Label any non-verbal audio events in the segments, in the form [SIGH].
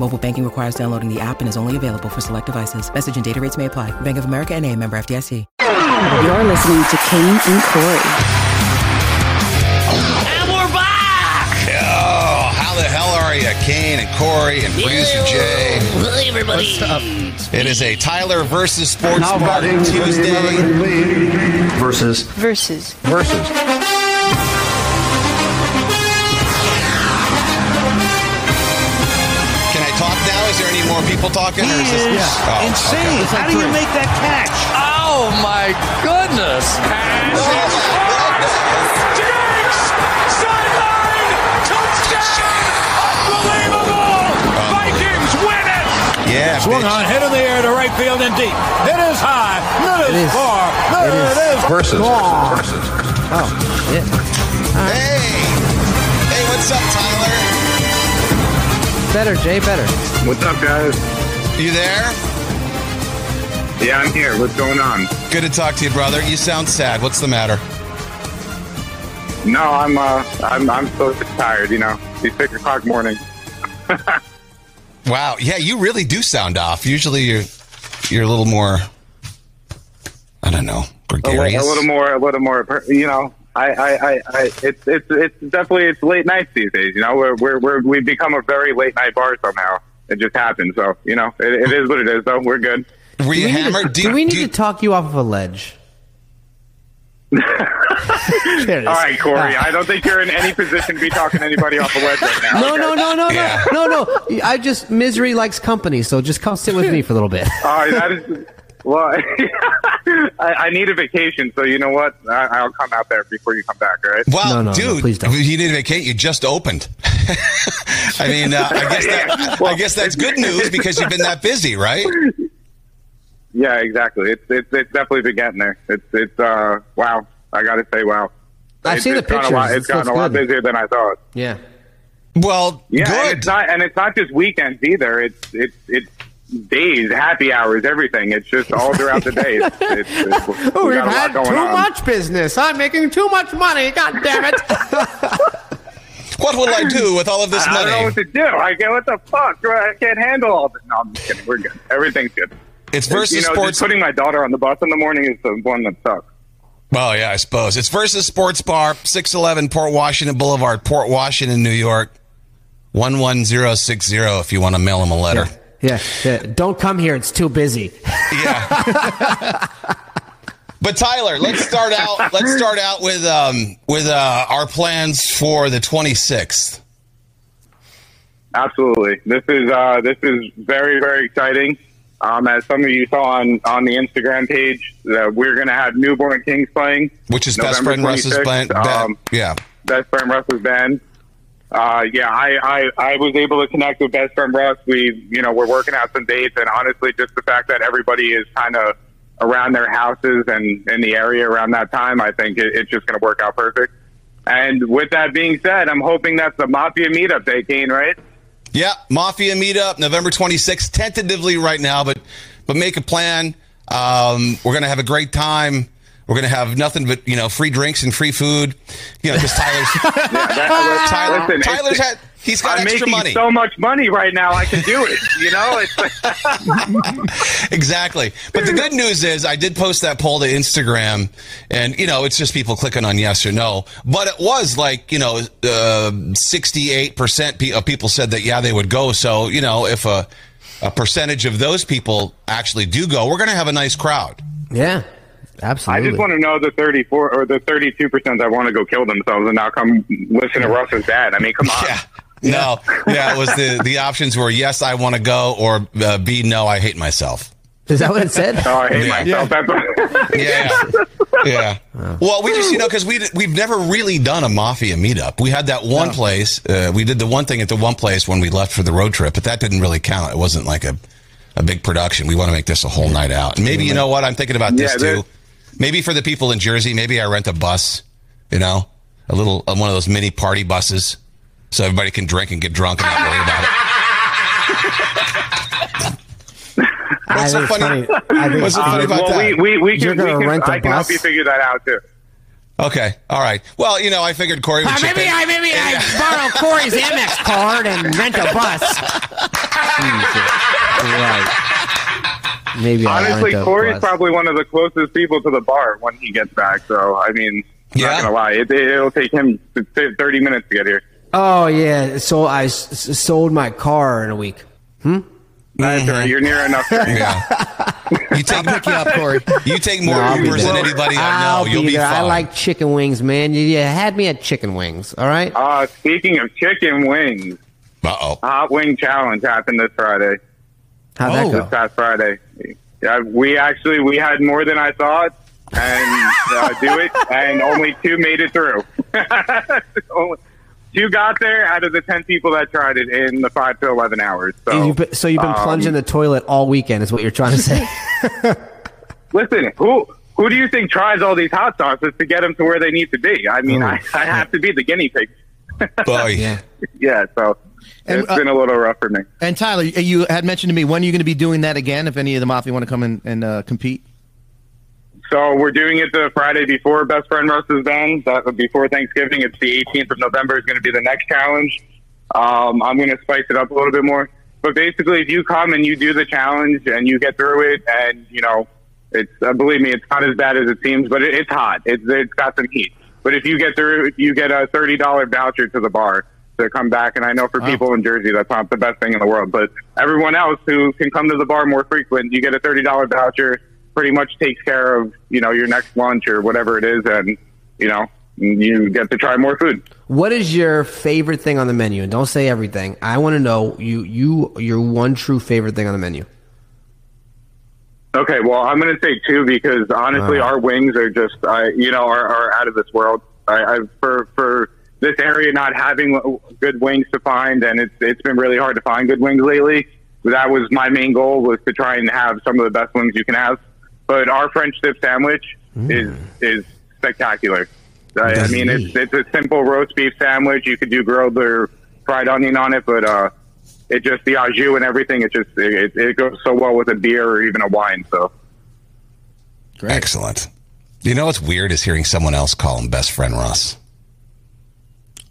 Mobile banking requires downloading the app and is only available for select devices. Message and data rates may apply. Bank of America and a member FDIC. You're listening to Kane and Corey. And we're back! Oh, how the hell are you, Kane and Corey and producer Jay? Hey, everybody. It is a Tyler versus Sports Bar Tuesday. versus Versus. versus. Now? Is there any more people talking? Or is this Oh, Insane. okay. How do you make that catch? Oh, my goodness. Sideline! Touchdown! Unbelievable! Vikings win it! Yeah, Swung bitch. on, hit in the air to right field and deep. It is high. It is is. far. It It is. Versus. gone. Versus. Hey, hey, what's up, Tyler? Better, Jay, better. What's up, guys? You there? Yeah, I'm here. What's going on? Good to talk to you, brother. You sound sad. What's the matter? No, I'm uh, I'm I'm so tired. You know, it's six o'clock morning. [LAUGHS] Wow. Yeah, you really do sound off. Usually, you're you're a little more. I don't know, gregarious. a little more, a little more. You know, I, I, I, I it's it's it's definitely it's late nights these days. You know, we're we're, we're we've become a very late night bar somehow. It just happened. So you know, it, it is what it is. Though we're good. Were you Do we need, hammered? to, Do, do we need do to talk you off of a ledge? [LAUGHS] There it is. All right, Corey. Ah. I don't think you're in any position to be talking to anybody off the ledge right now. No, okay? no, no, no, Yeah. no, no, no. I just misery likes company, so just come sit with me [LAUGHS] for a little bit. Uh, that is. Well, [LAUGHS] I, I need a vacation, so you know what? I, I'll come out there before you come back. All right? Well, No, no, no, dude, please don't. you need to vacate. You just opened. [LAUGHS] I mean, uh, I guess that, [LAUGHS] I guess that's good news because you've been that busy, right? Yeah, exactly. It's it's it's definitely been getting there. It's it's uh wow. I got to say wow. I've It's- the it's gotten a lot- pictures. It's gotten a lot good. busier than I thought. Yeah. Well, Yeah, and it's not and it's not just weekends either. It's it's it's days, happy hours, everything. It's just all throughout the day. It's, it's, it's, we [LAUGHS] Oh, we've got a lot had too on. much business. I'm making too much money. God damn it. [LAUGHS] What will I do with all of this money? I don't know what to do. I get what the fuck. I can't handle all this. No, I'm just kidding. We're good. Everything's good. It's versus you know, sports. just putting my daughter on the bus in the morning is the one that sucks. Well, yeah, I suppose it's versus Sports Bar, six eleven Port Washington Boulevard, Port Washington, New York, one one zero six zero. If you want to mail them a letter. yeah, yeah. Don't come here. It's too busy. Yeah. [LAUGHS] but Tyler, let's start out. Let's start out with um, with uh, our plans for the twenty sixth. Absolutely. This is uh, this is very very exciting. Um, as some of you saw on, on the Instagram page, uh, we're going to have Newborn Kings playing, Which is best friend Russ's 26th. band. band- Um, yeah. Best Friend Russ's band. Uh, yeah, I, I, I was able to connect with Best Friend Russ. We, you know, we're working out some dates, and honestly, just the fact that everybody is kind of around their houses and in the area around that time, I think it, it's just going to work out perfect. And with that being said, I'm hoping that's the Mafia meetup day, Kane, right? Yeah, Mafia meetup November 26th, tentatively right now, but but make a plan. Um, we're gonna have a great time. We're gonna have nothing but you know free drinks and free food. You know, because Tyler's That- [LAUGHS] Tyler, listen, Tyler's had he's got I'm extra money. so much money right now, I can do it. You know, it's [LAUGHS] exactly. But the good news is, I did post that poll to Instagram, and you know, it's just people clicking on yes or no. But it was like you know, uh, sixty-eight percent of uh, people said that yeah they would go. So you know, if a a percentage of those people actually do go, we're going to have a nice crowd. Yeah. I just want to know the 34 or the 32 percent that want to go kill themselves and now come listen to Russ's dad. I mean, come on. Yeah. No. Yeah. It was the the options were yes, I want to go, or uh, B, no, I hate myself. Is that what it said? Oh, I hate Yeah. myself. That's Yeah. Yeah. Well, we just you know because we we've never really done a mafia meetup. We had that one place. Uh, we did the one thing at the one place when we left for the road trip, but that didn't really count. It wasn't like a a big production. We want to make this a whole night out. And maybe you know what I'm thinking about this Yeah, too. There- Maybe for the people in Jersey, maybe I rent a bus. You know, a little uh, one of those mini party buses, so everybody can drink and get drunk and not worry about it. [LAUGHS] What's so it's funny? funny. What's so it's funny funny. about well, that? we we we You're can, we gonna can rent a I can help you figure that out too. Okay, all right. Well, you know, I figured Corey would Uh, chip maybe in. I maybe I borrow Corey's Amex card and rent a bus. [LAUGHS] [LAUGHS] right. Maybe Honestly, rent a Corey's bus. probably one of the closest people to the bar when he gets back. So I mean, I'm Yeah. not gonna lie, it, it'll take him 30 minutes to get here. Oh yeah, so I s- s- sold my car in a week. That's all right. You're near enough. [LAUGHS] Yeah. You take Pick you up, Corey. You take more No, Ubers than anybody I I'll know. You'll be there. fine. I like chicken wings, man. You, you had me at chicken wings. All right. Uh, speaking of chicken wings, Uh oh. Hot Wing Challenge happened this Friday. How'd Oh. that go? This past Friday. Yeah, we actually we had more than I thought, and uh, [LAUGHS] do it, and only two made it through. [LAUGHS] Two got there out of the ten people that tried it in the five to eleven hours. So, You've been- so you've been um, plunging the toilet all weekend, is what you're trying to say? [LAUGHS] Listen, who who do you think tries all these hot sauces to get them to where they need to be? I mean, Oh, I, I have to be the guinea pig. Boy. yeah. Yeah, so And, it's uh, been a little rough for me. And Tyler, you had mentioned to me when are you going to be doing that again? If any of the mafia want to come in and uh, compete. So we're doing it the Friday before Best Friend Russ's band. That before Thanksgiving. It's the 18th of November. Is going to be the next challenge. Um, I'm going to spice it up a little bit more. But basically, if you come and you do the challenge and you get through it, and you know, it's uh, believe me, it's not as bad as it seems, but it, it's hot. It's it's got some heat. But if you get through, you get a thirty dollar voucher to the bar to come back. And I know for people in Jersey, that's not the best thing in the world. But everyone else who can come to the bar more frequent, you get a thirty dollar voucher. Pretty much takes care of you know your next lunch or whatever it is, and you know you get to try more food. What is your favorite thing on the menu? And don't say everything. I want to know you you your one true favorite thing on the menu. Okay, well, I'm going to say two because honestly, Wow. our wings are just, uh, you know, are, are out of this world. I, I for for this area not having good wings to find, and it's it's been really hard to find good wings lately. That was my main goal was to try and have some of the best wings you can have. But our French dip sandwich is is spectacular. I, I mean, he? it's it's a simple roast beef sandwich. You could do grilled or fried onion on it, but uh, it just the au jus and everything. It just it, it goes so well with a beer or even a wine. So. Excellent. You know what's weird is hearing someone else call him best friend Russ.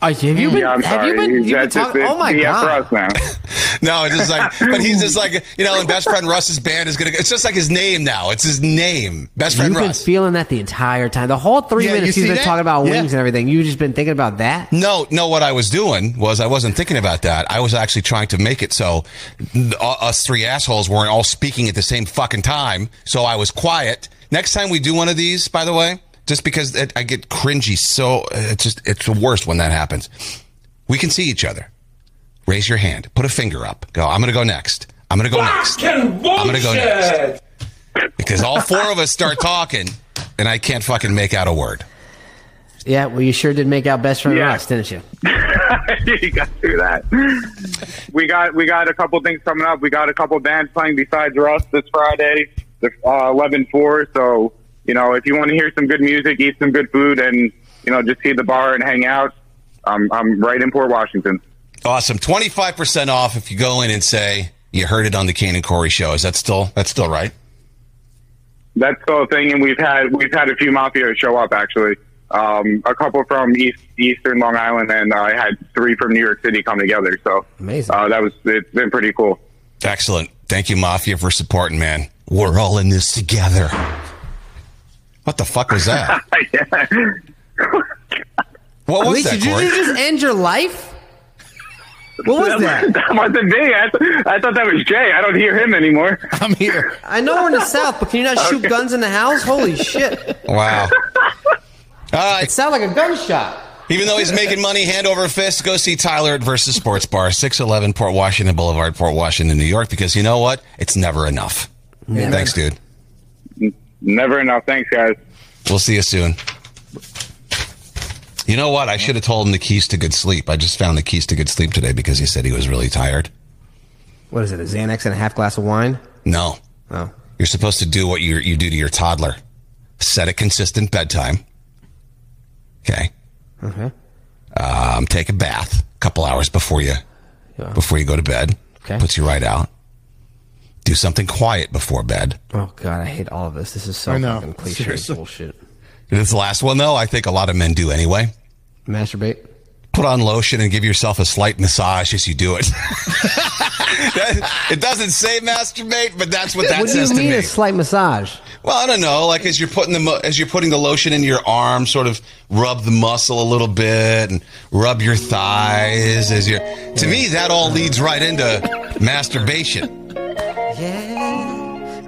Uh, have you been? Yeah, I'm have sorry. you been? You've been That's just talking, oh my BS god! for us now. [LAUGHS] No, it's just like, but he's just like, you know, and best friend Russ's band is gonna. It's just like his name now. It's his name, best friend You've been Russ. feeling that the entire time. The whole three Yeah, you minutes he's see been that? talking about Yeah. wings and everything. You've just been thinking about that. No, no. What I was doing was I wasn't thinking about that. I was actually trying to make it so us three assholes weren't all speaking at the same fucking time. So I was quiet. Next time we do one of these, by the way, just because it, I get cringy, so it's just it's the worst when that happens. We can see each other. Raise your hand. Put a finger up. Go. I'm going to go next. I'm going to go next. I'm going to go next. Because all four of us start talking, and I can't fucking make out a word. Yeah, well, you sure did make out best friend Yeah. Russ, didn't you? [LAUGHS] you got to do that. We got we got a couple things coming up. We got a couple bands playing besides Russ this Friday, the uh, eleven four. So you know, if you want to hear some good music, eat some good food, and you know, just see the bar and hang out, um, I'm right in Port Washington. Awesome. 25% off if you go in and say you heard it on the Kane and Corey show. Is that still that's still right? That's the whole thing, and we've had we've had a few mafia show up actually. Um, a couple from East Eastern Long Island, and uh, I had three from New York City come together. So Amazing. Uh, that was it's been pretty cool. Excellent. Thank you, Mafia, for supporting, man. We're all in this together. What the fuck was that? [LAUGHS] What was Wait, that, did you just end your life? What was that? That wasn't me. I, th- I thought that was Jay. I don't hear him anymore. [LAUGHS] I'm here. I know we're in the South, but can you not shoot Okay. guns in the house? Holy shit! Wow. All right. It sounded like a gunshot. Even though he's making money hand over fist, go see Tyler at Versus Sports Bar, 611 Port Washington Boulevard, Port Washington, New York, because you know what? It's never enough. Thanks, dude. Never enough. Thanks, guys. We'll see you soon. You know what? I should have told him the keys to good sleep. I just found the keys to good sleep today because he said he was really tired. What is it? A Xanax and a half glass of wine? No. Oh, You're supposed to do what you you do to your toddler. Set a consistent bedtime. Okay. okay. Um, take a bath a couple hours before you Yeah. before you go to bed. Okay. Puts you right out. Do something quiet before bed. Oh god, I hate all of this. This is so I know. fucking cliche Seriously. bullshit. This last one though, I think a lot of men do anyway. Masturbate. Put on lotion and give yourself a slight massage as you do it. That- [LAUGHS] it doesn't say masturbate, but that's what that means. what do says you mean a slight massage? Well, I don't know. Like as you're putting the as you're putting the lotion in your arm, sort of rub the muscle a little bit and rub your thighs as you're. To me, that all leads right into masturbation.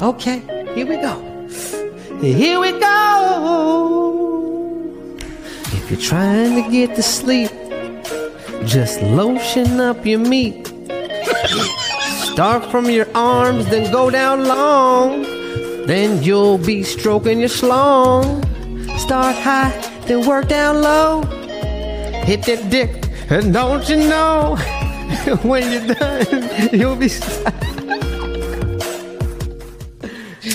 Okay. Here we go. Here we go. If you're trying to get to sleep, just lotion up your meat. Start from your arms, then go down long. Then you'll be stroking your schlong. Start high, then work down low. Hit that dick, and don't you know? [LAUGHS] when you're done, you'll be. [LAUGHS]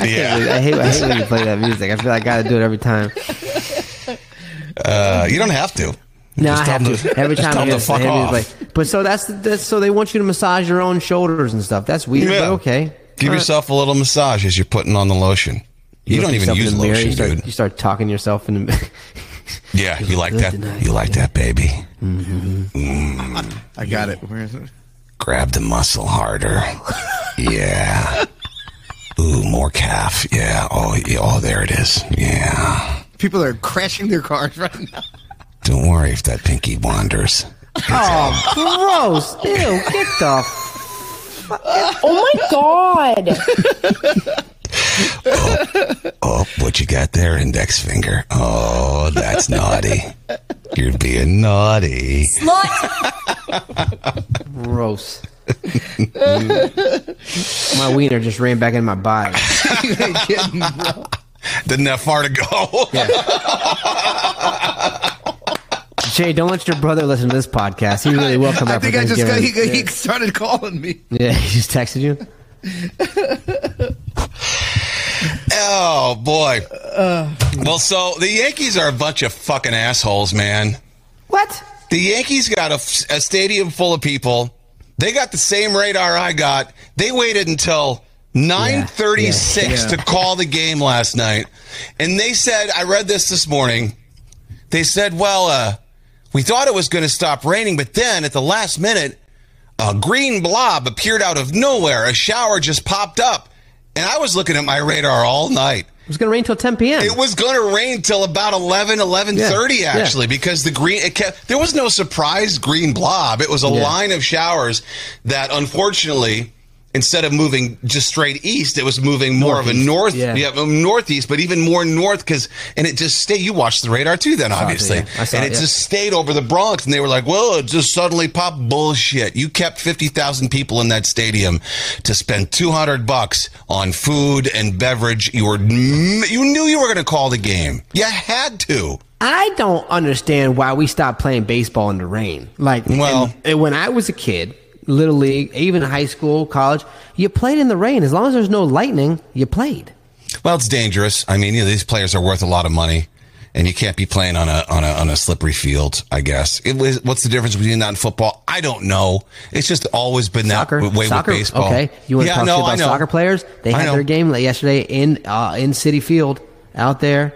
I, can't I hate, I hate when you play that music. I feel like I gotta do it every time. Uh, you don't have to. No, Just I have them to. Every just time I them hear to fuck off. music, but so that's that's so they want you to massage your own shoulders and stuff. That's weird, Yeah. but okay. Give All right. yourself a little massage as you're putting on the lotion. You, look don't even yourself in use the mirror, lotion, you start, dude. You start talking to yourself in the. [LAUGHS] Yeah, you like that. tonight, You like yeah. that, baby. I got it. Where is it? Grab the muscle harder. [LAUGHS] Yeah. Ooh, more calf. Yeah. Oh, yeah. oh, there it is. Yeah. People are crashing their cars right now. Don't worry if that pinky wanders. oh, gross! Ew! Get the. Oh my god. [LAUGHS] Oh, oh, what you got there, index finger? Oh, that's naughty. You're being naughty. Gross. [LAUGHS] my wiener just ran back in my body. kidding. [LAUGHS] Didn't have far to go. Jay, don't let your brother listen to this podcast. He really will come I back for think I just got, he, he started calling me. yeah, [LAUGHS] he just texted you. Oh boy. Uh. well, so the Yankees are a bunch of fucking assholes, man. What? The Yankees got a, a stadium full of people. They got the same radar I got. They waited until 9:36 Yeah, yeah. to call the game last night, and they said, "I read this this morning." They said, "Well, uh, we thought it was going to stop raining, but then at the last minute, a green blob appeared out of nowhere. A shower just popped up, and I was looking at my radar all night." It was gonna rain till 10 p.m. It was going to rain till about 11, 11.30 Yeah, actually, because the green, it kept, there was no surprise green blob. It was a Yeah. line of showers that unfortunately, instead of moving just straight east, it was moving more of a north, yeah. yeah, northeast, but even more north because, and it just stayed, you watched the radar too then, saw it, obviously. yeah. And it, it yeah. just stayed over the Bronx and they were like, well, it just suddenly popped bullshit. You kept 50,000 people in that stadium to spend 200 bucks on food and beverage. You were, mm, you knew you were going to call the game. You had to. I don't understand why we stopped playing baseball in the rain. Like, Well- and- and when I was a kid, little league, even high school, college, you played in the rain. As long as there's no lightning, you played. Well, it's dangerous. I mean, you know, these players are worth a lot of money, and you can't be playing on a on a on a slippery field. I guess. It was, what's the difference between that and football? I don't know. It's just always been that Soccer, way soccer. with baseball. Okay, you want to yeah, talk no, about soccer players? They had their game yesterday in uh, in Citi Field out there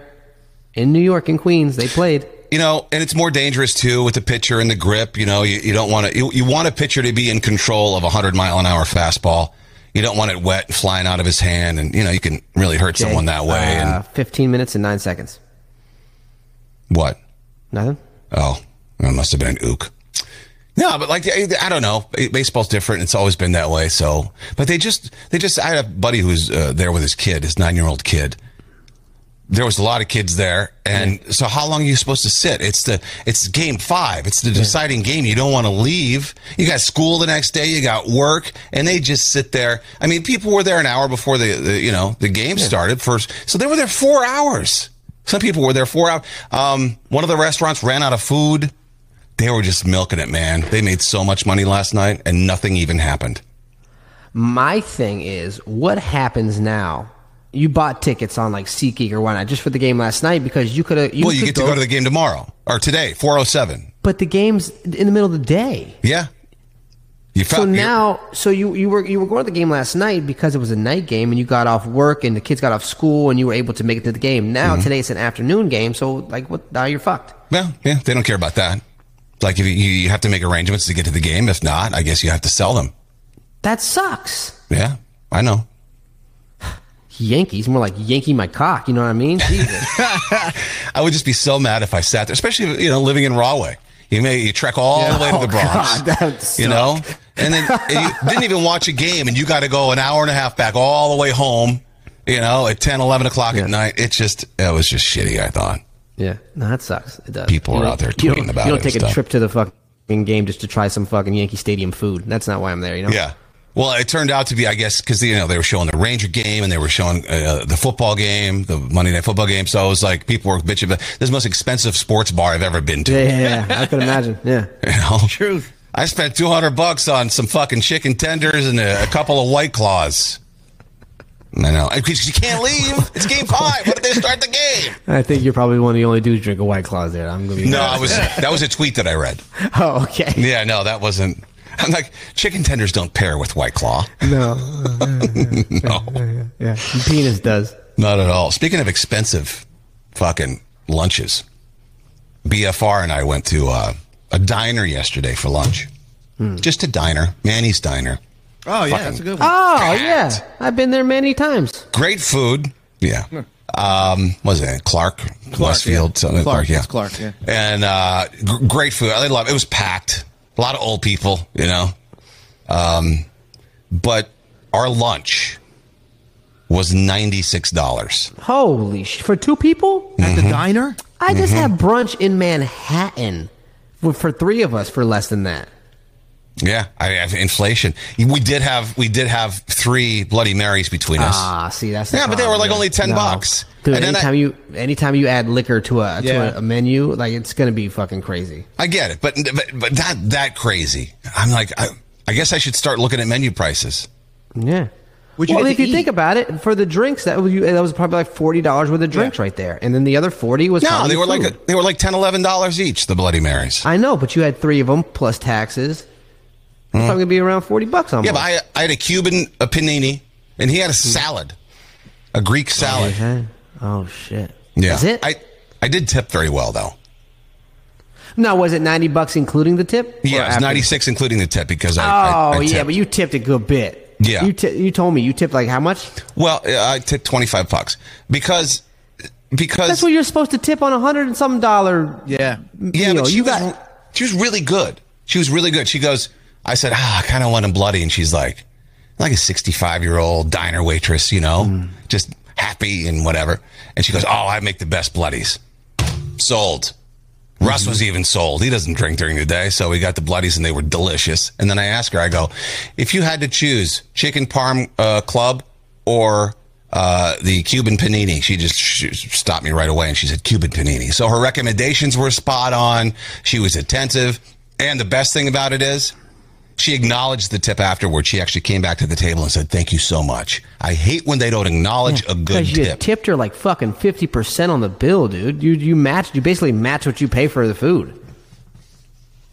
in New York in Queens. They played. You know, and it's more dangerous too with the pitcher and the grip. You know, you, you don't want to. You, you want a pitcher to be in control of a hundred mile an hour fastball. You don't want it wet and flying out of his hand, and you know you can really hurt Jay, someone that way. Uh, and 15 minutes and nine seconds. what? Nothing. Oh, that must have been an ook. No, but like I I don't know, baseball's different. It's always been that way. So, but they just they just I had a buddy who's uh, there with his kid, his nine year old kid. There was a lot of kids there, and so how long are you supposed to sit? It's the it's game five. It's the deciding game. You don't want to leave. You got school the next day. You got work, and they just sit there. I mean, people were there an hour before the, the you know the game started first, so they were there four hours. Some people were there four hours. Um, one of the restaurants ran out of food. They were just milking it, man. They made so much money last night, and nothing even happened. My thing is, what happens now? You bought tickets on like SeatGeek or whatnot just for the game last night because you could have. well, you get to go to the game tomorrow or today, four oh seven. But the game's in the middle of the day. Yeah. You So found, you're- now, so you you were you were going to the game last night because it was a night game and you got off work and the kids got off school and you were able to make it to the game. Now Mhm. today it's an afternoon game, so like what? Now you're fucked. Well, yeah, they don't care about that. Like if you, you have to make arrangements to get to the game. If not, I guess you have to sell them. That sucks. Yeah, I know. Yankees more like Yankee my cock. You know what I mean? Jesus. [LAUGHS] I would just be so mad if I sat there, especially you know living in Rahway. You may you trek all the way to oh, the Oh, Bronx, God, that you know, and then and you didn't even watch a game, and you got to go an hour and a half back all the way home. You know, at 10, 11 o'clock at night. It's just it was just shitty. I thought. Yeah, no, that sucks. It does. People You are out there you tweeting don't, You don't take a stuff. trip to the fucking game just to try some fucking Yankee Stadium food. That's not why I'm there. You know. Yeah. Well, it turned out to be, I guess, because you know they were showing the Ranger game and they were showing uh, the football game, the Monday Night Football game. So it was like people were bitching. But this is the most expensive sports bar I've ever been to. Yeah, yeah, yeah. I could imagine. Yeah. [LAUGHS] You know? Truth. I spent two hundred bucks on some fucking chicken tenders and a, a couple of white claws. I know. Because you can't leave. It's game five. What did they start the game? I think you're probably one of the only dudes drinking White Claws there. I'm gonna be. No, I was. That was a tweet that I read. [LAUGHS] Oh, okay. Yeah, no, that wasn't. [LAUGHS] I'm like chicken tenders don't pair with White Claw. No. no. Yeah. [LAUGHS] Penis does. Not at all. Speaking of expensive fucking lunches, BFR and I went to uh, a diner yesterday for lunch. Just a diner, Manny's Diner. Oh yeah, Fucking- that's a good one. Oh yeah, I've been there many times. Great food. Yeah. Um, was it Clark, Westfield, yeah. something Clark, Clark, yeah. Clark, yeah. And uh, g- great food. I love it. It was packed. A lot of old people, you know. Um, but our lunch was ninety six dollars. Holy sh! For two people At the diner? I just Mhm. had brunch in Manhattan for, for three of us for less than that. Yeah, I have inflation. We did have we did have three Bloody Marys between us. Ah, see that's the Yeah, but they were like only 10 No. bucks. Dude, And then I- anytime you anytime you add liquor to a to Yeah. a, a menu, like it's gonna be fucking crazy. I get it, but but, but not that crazy. I'm like, I, I guess I should start looking at menu prices. Yeah. Would you well, if to you think about it, for the drinks, that was that was probably like forty dollars worth of drinks right there, and then the other forty was No, they were food. like they were like 10 11 dollars each. The Bloody Marys. I know, but you had three of them plus taxes. It's probably gonna be around forty bucks almost. Yeah, but I I had a Cuban a panini, and he had a salad, a Greek salad. Okay. Oh shit. Yeah, That's it? I I did tip very well though. No, was it ninety bucks including the tip? Yeah, it was after? 96 including the tip because I. Oh I, I yeah, but you tipped a good bit. Yeah. You ti- you told me you tipped like how much? Well, uh, I tipped 25 bucks because because That's what you're supposed to tip on a hundred and some dollar. Yeah. Yeah, meal. but she you was got she was really good. She was really good. She goes, I said, ah, I kind of want him bloody, and she's like, like a 65 year old diner waitress, you know, Hmm. just happy and whatever. And she goes, oh, I make the best bloodies. Sold. Russ was even sold. He doesn't drink during the day, so we got the bloodies, and they were delicious. And then I asked her, I go, if you had to choose chicken parm uh, club or uh, the Cuban panini, she just she stopped me right away, and she said Cuban panini. So her recommendations were spot on. She was attentive, and the best thing about it is. She acknowledged the tip afterward. She actually came back to the table and said, "Thank you so much." I hate when they don't acknowledge a good you tip. tipped her like fucking fifty percent on the bill, dude. You you matched you basically match what you pay for the food.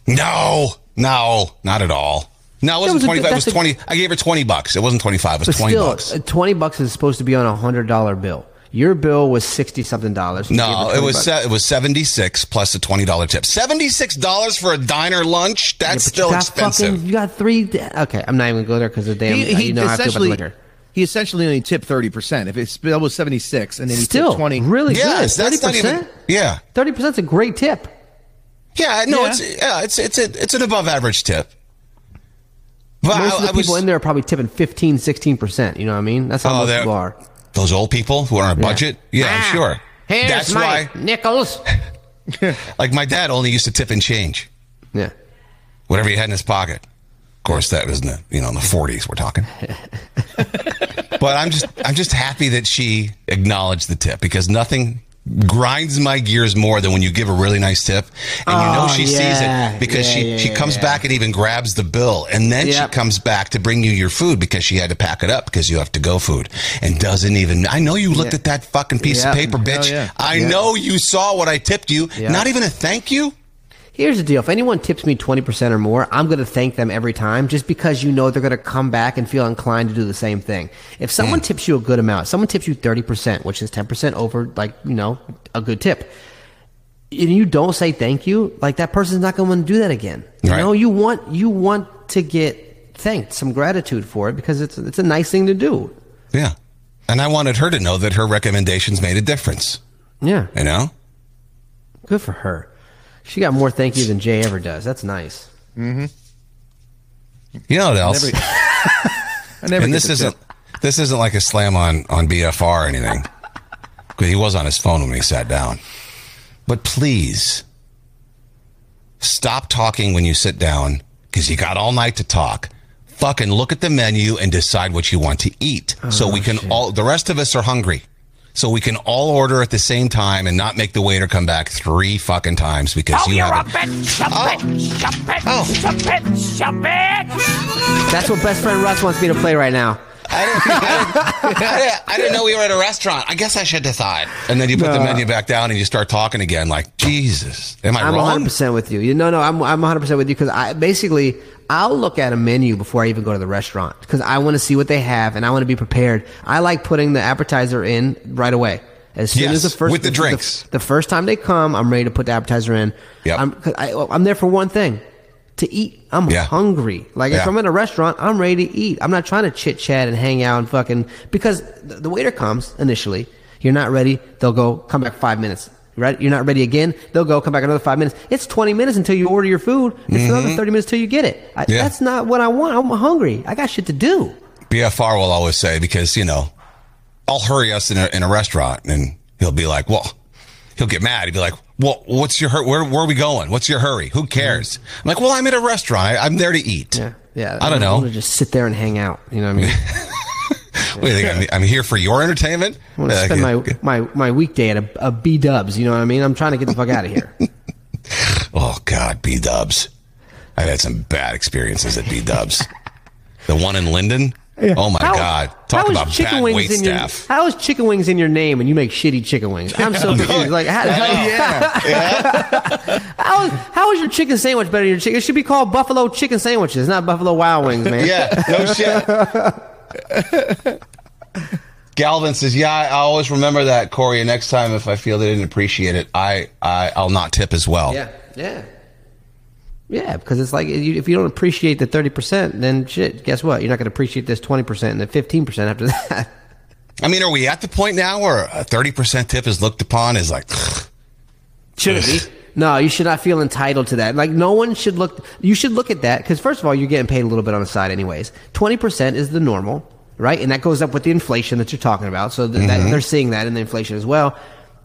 No, no, not at all. No, it wasn't was a twenty. It was twenty. I gave her twenty bucks. It wasn't twenty five. It was twenty still, bucks. uh, twenty bucks is supposed to be on a hundred dollar bill. Your bill was sixty something dollars. You gave her No, it was bucks. se- it was seventy six plus a twenty dollar tip. Seventy six dollars for a diner lunch. That's Yeah, still you expensive. Fucking, you got three. Okay, I'm not even gonna go there because the damn. He, he you know how I feel about the essentially liquor. he essentially only tipped thirty percent. If his bill was seventy six, and then he Still tipped twenty, really Yes, good. Thirty that's not even. percent. Yeah, Thirty percent is a great tip. Yeah, no, Yeah. it's yeah, it's it's a, it's an above average tip. But Most I- of the I was- people in there are probably tipping 15, 16%. You know what I mean? That's how Oh, most people are. Those old people who are on a budget. Yeah, Ah, I'm sure. Here's That's my why, nickels. [LAUGHS] like my dad only used to tip and change. Yeah. Whatever he had in his pocket. Of course, that was in the you know in the 40s. We're talking. [LAUGHS] but I'm just I'm just happy that she acknowledged the tip because nothing grinds my gears more than when you give a really nice tip and you know Oh, she sees it because Yeah, she yeah, she yeah, comes yeah. back and even grabs the bill and then Yep. she comes back to bring you your food because she had to pack it up because you have to go food and doesn't even I know you looked Yeah. at that fucking piece Yep. of paper bitch yeah. I Yeah. know you saw what I tipped you Yeah. not even a thank you Here's the deal. If anyone tips me 20% or more, I'm going to thank them every time just because you know they're going to come back and feel inclined to do the same thing. If someone tips you a good amount, someone tips you 30%, which is 10% over, like, you know, a good tip, and you don't say thank you, like that person's not going to want to do that again. You know, you want, you want to get thanked, some gratitude for it because it's, it's a nice thing to do. yeah and I wanted her to know that her recommendations made a difference Yeah. you know Good for her. She got more thank you than Jay ever does. That's nice. Mm-hmm. You know what else? Never- I never and this isn't tip. this isn't like a slam on on BFR or anything. Because he was on his phone when he sat down. But please stop talking when you sit down because you got all night to talk. Fucking look at the menu and decide what you want to eat. so oh, we can all the rest of us are hungry. So we can all order at the same time and not make the waiter come back three fucking times because you haven't. That's what best friend Russ wants me to play right now. I didn't, I, didn't, I didn't know we were at a restaurant. I guess I should decide. And then you put the No. menu back down and you start talking again. Like Jesus, am I I'm wrong? 100 percent with you. You no, no, I'm I'm 100 percent with you because I basically I'll look at a menu before I even go to the restaurant because I want to see what they have and I want to be prepared. I like putting the appetizer in right away. As soon Yes, as the first with the drinks. the, first time they come, I'm ready to put the appetizer in. Yep. I'm 'cause I, I'm there for one thing. To eat, I'm Yeah. hungry. Like if I'm in a restaurant, I'm ready to eat. I'm not trying to chit chat and hang out and fucking because the, waiter comes initially. You're not ready. They'll go come back five minutes. Right? You're not ready again. They'll go come back another five minutes. It's 20 minutes until you order your food. It's another 30 minutes till you get it. I, Mm-hmm. Yeah. That's not what I want. I'm hungry. I got shit to do. BFR will always say because you know, I'll hurry us in a, in a restaurant and he'll be like, well, he'll get mad. He'll be like, well, what's your hur- where where are we going? What's your hurry? Who cares? I'm like, well, I'm at a restaurant. I, I'm there to eat. Yeah. Yeah. I don't I want know. to just sit there and hang out. You know what I mean? [LAUGHS] Think? I'm, I'm here for your entertainment. I want to Uh, spend my, my, my weekday at a, a B dubs. You know what I mean? I'm trying to get the fuck out of here. [LAUGHS] Oh God, B Dubs. I've had some bad experiences at B Dubs. [LAUGHS] the one in Linden. Oh my How- God! Talk how about chicken bad wings in your- staff. how is chicken wings in your name and you make shitty chicken wings? I'm so [LAUGHS] confused. Like, how, [LAUGHS] how, is, how is your chicken sandwich better than your chicken? It should be called Buffalo Chicken Sandwiches, not Buffalo Wild Wings, man. yeah, no [LAUGHS] shit. Galvin says, "Yeah, I always remember that, Corey. And next time, if I feel they didn't appreciate it, I, I I'll not tip as well. Yeah, yeah, yeah. Because it's like if you don't appreciate the thirty percent, then shit. Guess what? You're not going to appreciate this twenty percent and the fifteen percent after [LAUGHS] that. I mean, are we at the point now where a thirty percent tip is looked upon as like? [SIGHS] Should it be? No, you should not feel entitled to that. Like no one should look. You should look at that because first of all, you're getting paid a little bit on the side, anyways. Twenty percent is the normal, right? And that goes up with the inflation that you're talking about. So th- that, mm-hmm. they're seeing that in the inflation as well.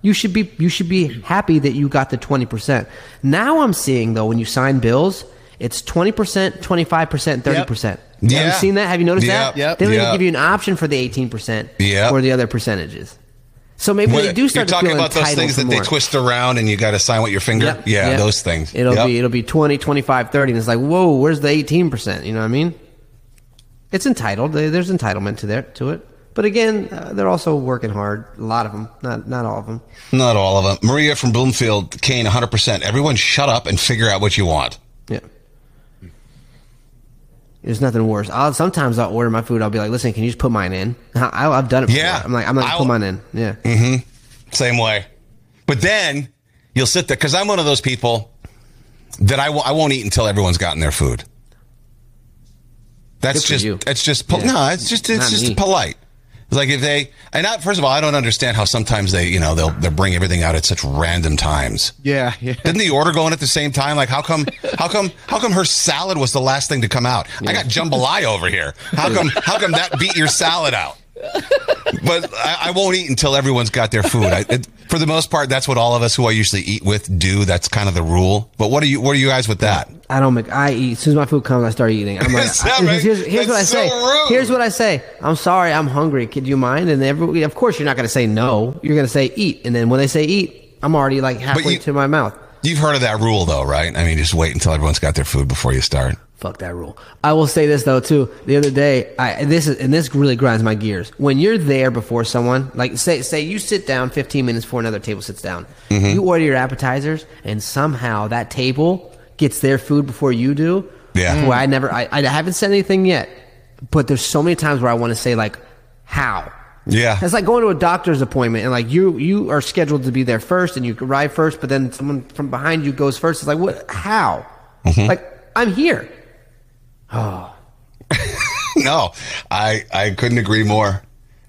You should be you should be happy that you got the twenty percent. Now I'm seeing though when you sign bills, it's twenty percent, twenty five percent, thirty percent. Have Yeah. you seen that? Have you noticed Yep. that? Yep. They don't Yep. even give you an option for the eighteen percent Yep. or the other percentages. So maybe When- they do start you're to talking about those entitled things for that they twist around and you got to sign with your finger. Yep, Yeah, yep. those things. It'll Yep. be it'll be 20, 25, 30 and it's like, "Whoa, where's the 18%?" You know what I mean? It's entitled. There's entitlement to there to it. But again, uh, they're also working hard. A lot of them, not not all of them. Not all of them. Maria from Bloomfield, Kane, 100%. Everyone shut up and figure out what you want. Yeah. There's nothing worse. I'll sometimes I'll order my food. I'll be like, "Listen, can you just put mine in?" [LAUGHS] I, I've done it. Before. Yeah. I'm like, I'm gonna I'll- put mine in. Yeah. Mm-hmm. Same way. But then you'll sit there because I'm one of those people that I w- I won't eat until everyone's gotten their food. That's just it's just pol- Yeah. no, it's just it's Not just me. polite. It's like if they and I, first of all, I don't understand how sometimes they, you know, they'll they'll bring everything out at such random times. Yeah, yeah. Didn't the order go in at the same time? Like how come how come how come her salad was the last thing to come out? I got jambalaya over here. How come how come that beat your salad out? [LAUGHS] but I, I won't eat until everyone's got their food. I, it, for the most part, that's what all of us who I usually eat with do. That's kind of the rule. But what are you? What are you guys with that? I don't make. I eat as soon as my food comes. I start eating. I'm [LAUGHS] like, I- right? here's, here's what I That's say. rude. Here's what I say. I'm sorry. I'm hungry. Could you mind? And every, of course, you're not going to say no. You're going to say eat. And then when they say eat, I'm already like halfway you- to my mouth. You've heard of that rule, though, right? I mean, just wait until everyone's got their food before you start. Fuck that rule. I will say this though too. The other day, I this is and this really grinds my gears. When you're there before someone, like say say you sit down 15 minutes before another table sits down, Mhm. you order your appetizers, and somehow that table gets their food before you do. Yeah. Where I never, I, I haven't said anything yet, but there's so many times where I want to say like, how. Yeah. It's like going to a doctor's appointment and like you you are scheduled to be there first and you arrive first, but then someone from behind you goes first. It's like what? How? Mm-hmm. Like I'm here. Oh. [LAUGHS] no, I I couldn't agree more.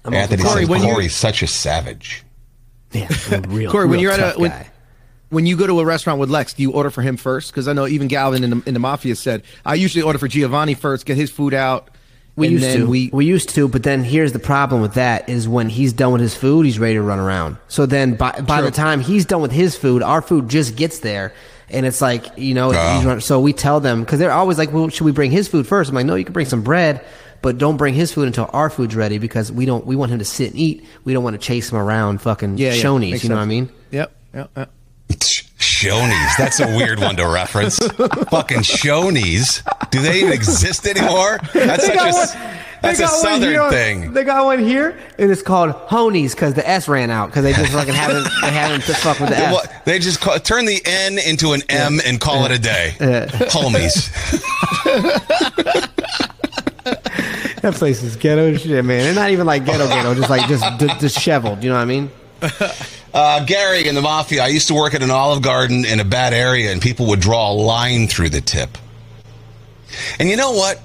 I'm Anthony Corey, says when Corey's such a savage. Yeah, I'm [LAUGHS] real. Corey, when you're at tough a when, when you go to a restaurant with Lex, do you order for him first? Because I know even Galvin in the, in the mafia said I usually order for Giovanni first, get his food out. We and used then to. We, We, used to, but then here's the problem with that is when he's done with his food, he's ready to run around. So then by by the time he's done with his food, our food just gets there. And it's like, you know, Oh. he's run, so we tell them, because they're always like, well, should we bring his food first? I'm like, no, you can bring some bread, but don't bring his food until our food's ready because we don't, we want him to sit and eat. We don't want to chase him around fucking yeah, yeah, Shoney's, makes you know what I mean? Yep, yep, yep. Shoney's. That's a weird one to reference. Fucking Shoney's. Do they even exist anymore? That's They such a, one- that's a southern here- thing. They got one here, and it's called Honies because the S ran out because they just fucking haven't they haven't to fuck with the They, S. they just call, turn the N into an M and call it a day. Homies. [LAUGHS] That place is ghetto shit, man. They're not even like ghetto ghetto, just like just d- disheveled. You know what I mean? [LAUGHS] Uh, Gary in the Mafia. I used to work at an Olive Garden in a bad area, and people would draw a line through the tip. And you know what?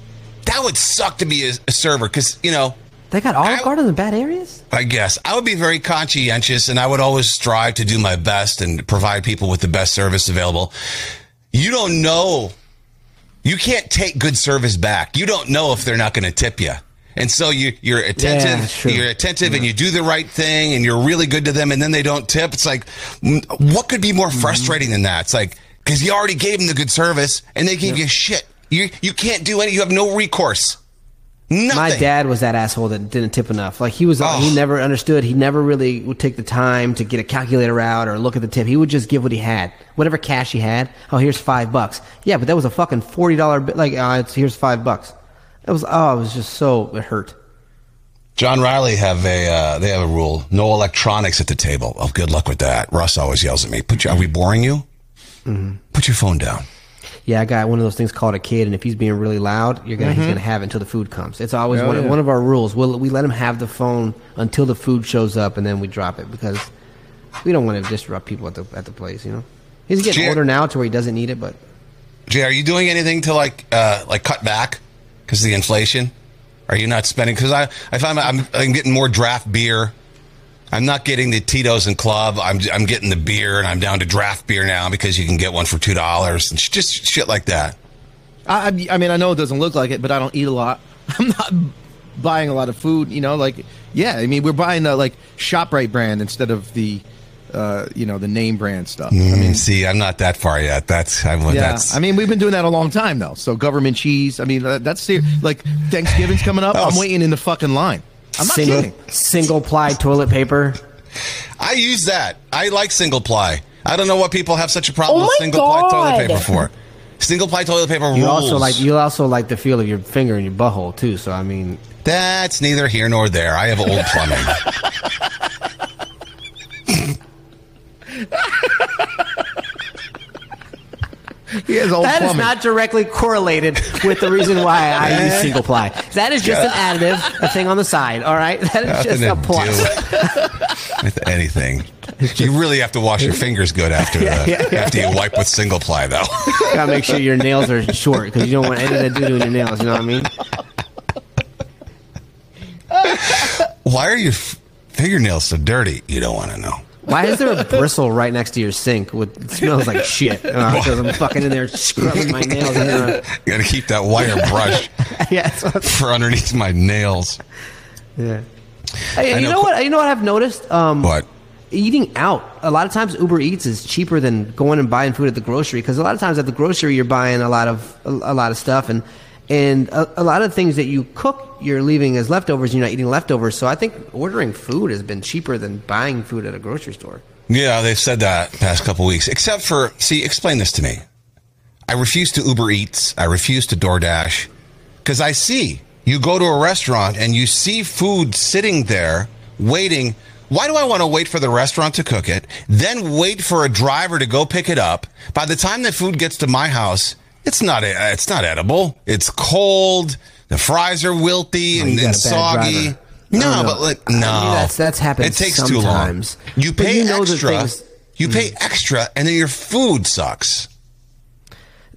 That would suck to be a, a server because you know They got Olive Garden in bad areas. I guess I would be very conscientious and I would always strive to do my best and provide people with the best service available. You don't know. You can't take good service back. You don't know if they're not going to tip you. And so you, you're attentive, true. you're attentive and you do the right thing and you're really good to them and then they don't tip. It's like, mm, what could be more Mm-hmm. frustrating than that? It's like, cause you already gave them the good service and they gave you shit. You, you can't do any, you have no recourse. Nothing. My dad was that asshole that didn't tip enough. Like he was, Oh. he never understood. He never really would take the time to get a calculator out or look at the tip. He would just give what he had, whatever cash he had. Oh, here's five bucks. Yeah, but that was a fucking forty dollar. Like, uh, it's, here's five bucks. It was. Oh, it was just so it hurt. John Riley have a uh, they have a rule: no electronics at the table. Oh, good luck with that. Russ always yells at me. Put your, are we boring you? Mm-hmm. Put your phone down. Yeah, I got one of those things called a kid, and if he's being really loud, you're gonna he's Mhm. gonna have it until the food comes. It's always Oh, one, of, yeah. one of our rules. We'll, we let him have the phone until the food shows up, and then we drop it because we don't want to disrupt people at the at the place. You know, he's getting older now to where he doesn't need it, but Jay, are you doing anything to like uh, like cut back because of the inflation? Are you not spending? Because I I find I'm I'm getting more draft beer. I'm not getting the Tito's and Club. I'm I'm getting the beer, and I'm down to draft beer now because you can get one for two dollars and just shit like that. I I mean, I know it doesn't look like it, but I don't eat a lot. [LAUGHS] I'm not buying a lot of food. You know, like yeah, I mean, we're buying the like Shoprite brand instead of the uh, you know the name brand stuff. I I mean, mean, see, I'm not that far yet. That's I'm, yeah, that's I mean, we've been doing that a long time though. So government cheese. I mean, that- that's ser- like Thanksgiving's coming up. Oh, I'm waiting in the fucking line. I'm not single kidding. single ply toilet paper. I use that. I like single ply. I don't know what people have such a problem Oh with my single ply toilet paper for. Single ply toilet paper You rules. also like you also like the feel of your finger in your butthole too. So I mean, That's neither here nor there. I have old plumbing. [LAUGHS] He has old that is plumbing. not directly correlated with the reason why I [LAUGHS] use single ply. That is just an additive, a thing on the side. All right, that is Nothing just a plus. do with anything. You really have to wash your fingers good after the, Yeah, yeah, yeah. after you wipe with single ply, though. Gotta make sure your nails are short because you don't want anything to do to your nails. You know what I mean? Why are your f- fingernails so dirty? You don't want to know. Why is there a bristle right next to your sink? With, it smells like shit. Uh, I'm fucking in there scrubbing my nails. And, uh, You got to keep that wire brush [LAUGHS] yeah, for underneath my nails. yeah. Hey, you know know what? You know what I've noticed? Um, What? Eating out. A lot of times, Uber Eats is cheaper than going and buying food at the grocery. Because a lot of times at the grocery, you're buying a lot of a, a lot of stuff, and and a, a lot of things that you cook, you're leaving as leftovers. You're not eating leftovers. So I think ordering food has been cheaper than buying food at a grocery store. Yeah, they've said that past couple weeks. Except for, see, explain this to me. I refuse to Uber Eats. I refuse to DoorDash because I see you go to a restaurant and you see food sitting there waiting. Why do I want to wait for the restaurant to cook it, then wait for a driver to go pick it up? By the time the food gets to my house, it's not it's not edible. It's cold. The fries are wilty Oh, and, and soggy. driver. No, but like no, that's- that's happened It takes sometimes. too long. You pay you know extra. things- You pay hmm. extra, and then your food sucks.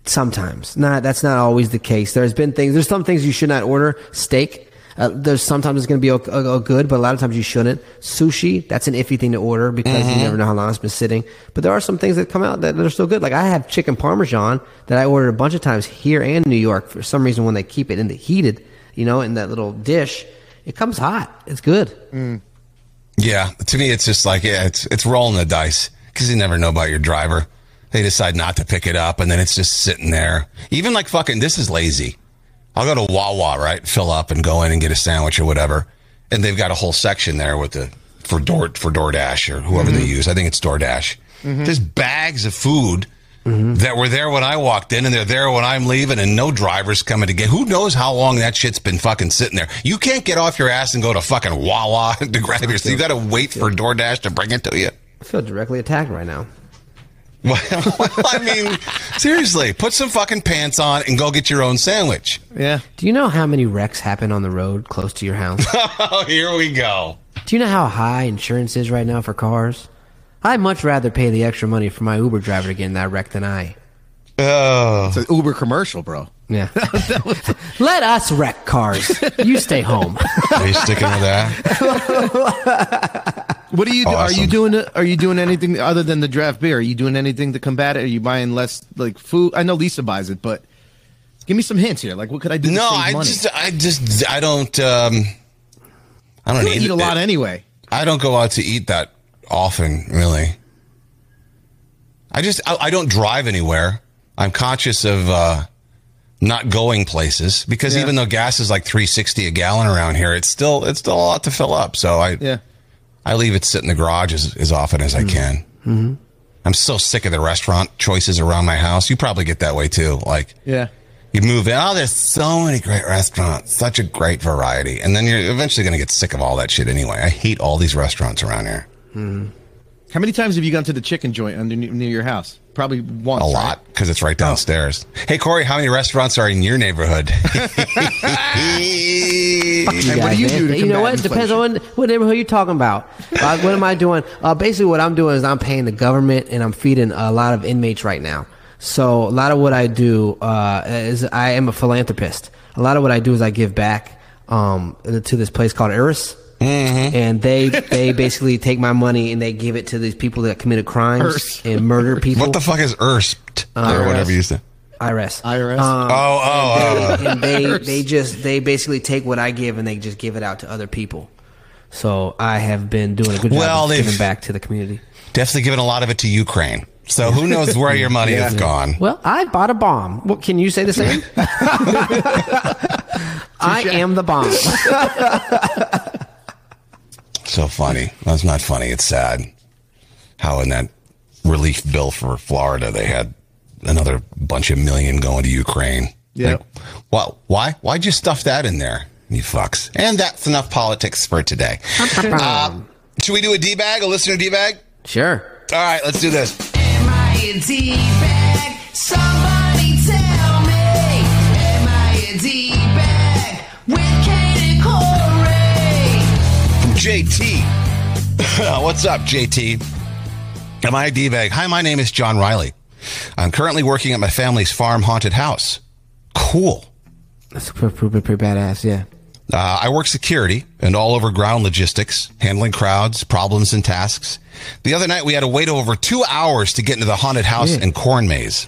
Sometimes, not that's not always the case. There's been things. There's some things you should not order. Steak. Uh, there's sometimes it's going to be a, o- o- good, but a lot of times you shouldn't. Sushi. That's an iffy thing to order because Mm-hmm. you never know how long it's been sitting. But there are some things that come out that, are still good. Like I have chicken parmesan that I ordered a bunch of times here and New York. For some reason, when they keep it in the heated, you know, in that little dish, it comes hot. It's good. Yeah, to me, it's just like yeah, it's it's rolling the dice because you never know about your driver. They decide not to pick it up, and then it's just sitting there. Even like fucking, this is lazy. I'll go to Wawa, right? Fill up and go in and get a sandwich or whatever, and they've got a whole section there with the for Door for DoorDash or whoever they mm-hmm. use. I think it's DoorDash. Mm-hmm. Just bags of food mm-hmm. that were there when I walked in, and they're there when I'm leaving, and no drivers coming to get. Who knows how long that shit's been fucking sitting there? You can't get off your ass and go to fucking Wawa [LAUGHS] to grab your. You got to wait for DoorDash to bring it to you. I feel directly attacked right now. Well, well, I mean, seriously, put some fucking pants on and go get your own sandwich. Yeah. Do you know how many wrecks happen on the road close to your house? [LAUGHS] Oh, here we go. Do you know how high insurance is right now for cars? I'd much rather pay the extra money for my Uber driver to get in that wreck than I. Oh, It's an Uber commercial, bro. Yeah. [LAUGHS] [LAUGHS] Let us wreck cars. You stay home. are you sticking with that? What do you do? Are you doing? Are you doing anything other than the draft beer? Are you doing anything to combat it? Are you buying less like food? I know Lisa buys it, but give me some hints here. Like, what could I do? To No, I money? just, I just, I don't, um, I don't eat, eat a lot anyway. I don't go out to eat that often, really. I just, I, I don't drive anywhere. I'm conscious of uh, not going places because Yeah. even though gas is like 360 a gallon around here, it's still, it's still a lot to fill up. So I, Yeah. I leave it sit in the garage as, as often as I can. Mm-hmm. I'm so sick of the restaurant choices around my house. You probably get that way too. Like, Yeah. you move in, oh, there's so many great restaurants, such a great variety. And then you're eventually going to get sick of all that shit anyway. I hate all these restaurants around here. How many times have you gone to the chicken joint under, near your house? Probably once. A lot because it's right downstairs. Hey, Corey, how many restaurants are in your neighborhood? [LAUGHS] [LAUGHS] You And what do you do to You know what? It depends on what neighborhood you're talking about. [LAUGHS] Uh, what am I doing? Uh, basically, what I'm doing is I'm paying the government and I'm feeding a lot of inmates right now. So a lot of what I do uh, is I am a philanthropist. A lot of what I do is I give back um, to this place called Eris. Mm-hmm. And they they basically take my money and they give it to these people that committed crimes Earth. and murder [LAUGHS] people. what the fuck is ERST or IRS. whatever you said? IRS. IRS? Um, Oh, oh, oh. and they they [LAUGHS] just they basically take what I give and they just give it out to other people. So I have been doing a good job Well, of they've- giving back to the community. Definitely given a lot of it to Ukraine. So who [LAUGHS] knows where your money has gone? Well, I bought a bomb. What can you say the same? I am the bomb. So funny. That's not funny. It's sad. How in that relief bill for Florida they had another bunch of million going to Ukraine. Yeah. Like, well, why? Why'd you stuff that in there? You fucks. And that's enough politics for today. Uh, should we do a D bag, a listener D bag? Sure. All right, let's do this. Am I a D-bag? Somebody JT. [LAUGHS] What's up, JT? Am I a D bag? Hi, my name is John Riley. I'm currently working at my family's farm haunted house. Cool. That's pretty, pretty, pretty badass. Yeah. Uh, I work security and all over ground logistics, handling crowds, problems, and tasks. The other night, we had to wait over two hours to get into the haunted house Yeah. and corn maze.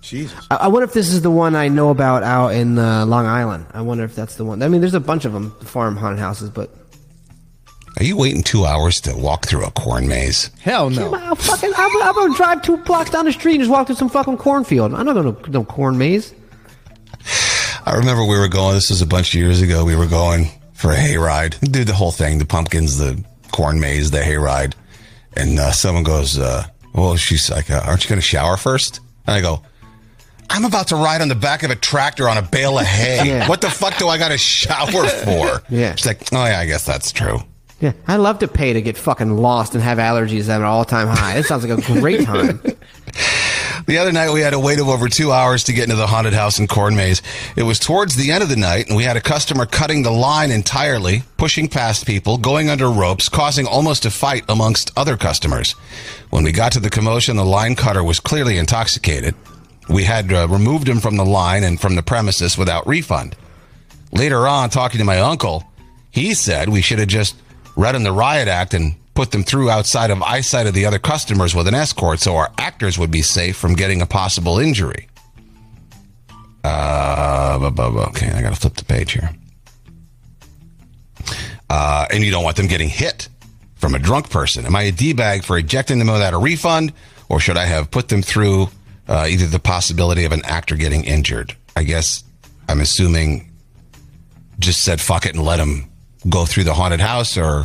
Jesus. I, I wonder if this is the one I know about out in uh, Long Island. I wonder if that's the one. I mean, there's a bunch of them, farm haunted houses, but Are you waiting two hours to walk through a corn maze? Hell no. I'm fucking. I'm, I'm gonna drive two blocks down the street and just walk through some fucking cornfield. I'm not gonna no corn maze. I remember we were going, this was a bunch of years ago, we were going for a hayride. Did the whole thing, the pumpkins, the corn maze, the hayride. And uh, someone goes, uh, well, she's like, uh, aren't you going to shower first? And I go, I'm about to ride on the back of a tractor on a bale of hay. [LAUGHS] Yeah. What the fuck do I got to shower for? [LAUGHS] Yeah. She's like, oh yeah, I guess that's true. Yeah, I love to pay to get fucking lost and have allergies at an all time high. It sounds like a great [LAUGHS] time. The other night we had to wait of over two hours to get into the haunted house in Corn Maze. It was towards the end of the night, and we had a customer cutting the line entirely, pushing past people, going under ropes, causing almost a fight amongst other customers. When we got to the commotion, the line cutter was clearly intoxicated. We had uh, removed him from the line and from the premises without refund. Later on, talking to my uncle, he said we should have just read him the riot act and put them through outside of eyesight of the other customers with an escort so our actors would be safe from getting a possible injury. Uh, okay, I gotta flip the page here. Uh, and you don't want them getting hit from a drunk person. Am I a D-bag for ejecting them without a refund, or should I have put them through uh, either the possibility of an actor getting injured? I guess I'm assuming just said fuck it and let him go through the haunted house, or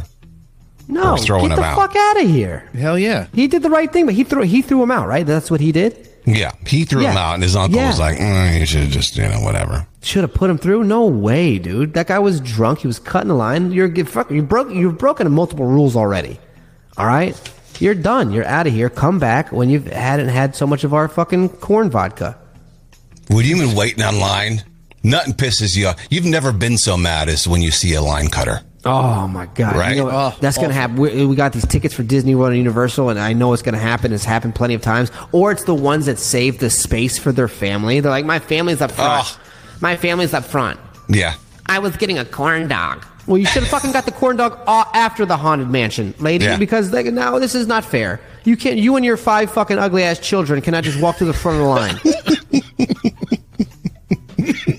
No, Or throwing get him the out. fuck out of here. Hell yeah. He did the right thing, but he threw he threw him out, right? That's what he did. yeah, he threw him out, and his uncle Yeah. was like, mm, "You should have just, you know, whatever." Should have put him through. No way, dude. That guy was drunk. He was cutting the line. You're get- fuck. You broke. You've broken multiple rules already. All right. You're done. You're out of here. Come back when you've hadn't had so much of our fucking corn vodka. Would you been waiting on line? Nothing pisses you off. You've never been so mad as when you see a line cutter. Oh my god! Right. You know, Oh, that's gonna happen. We, we got these tickets for Disney World and Universal, and I know it's gonna happen. It's happened plenty of times. Or it's the ones that save the space for their family. They're like, my family's up front. Oh. My family's up front. Yeah. I was getting a corn dog. [LAUGHS] Well, you should have fucking got the corn dog after the haunted mansion, lady, Yeah. because like, now this is not fair. You can't. You and your five fucking ugly ass children cannot just walk to the front of the line. [LAUGHS]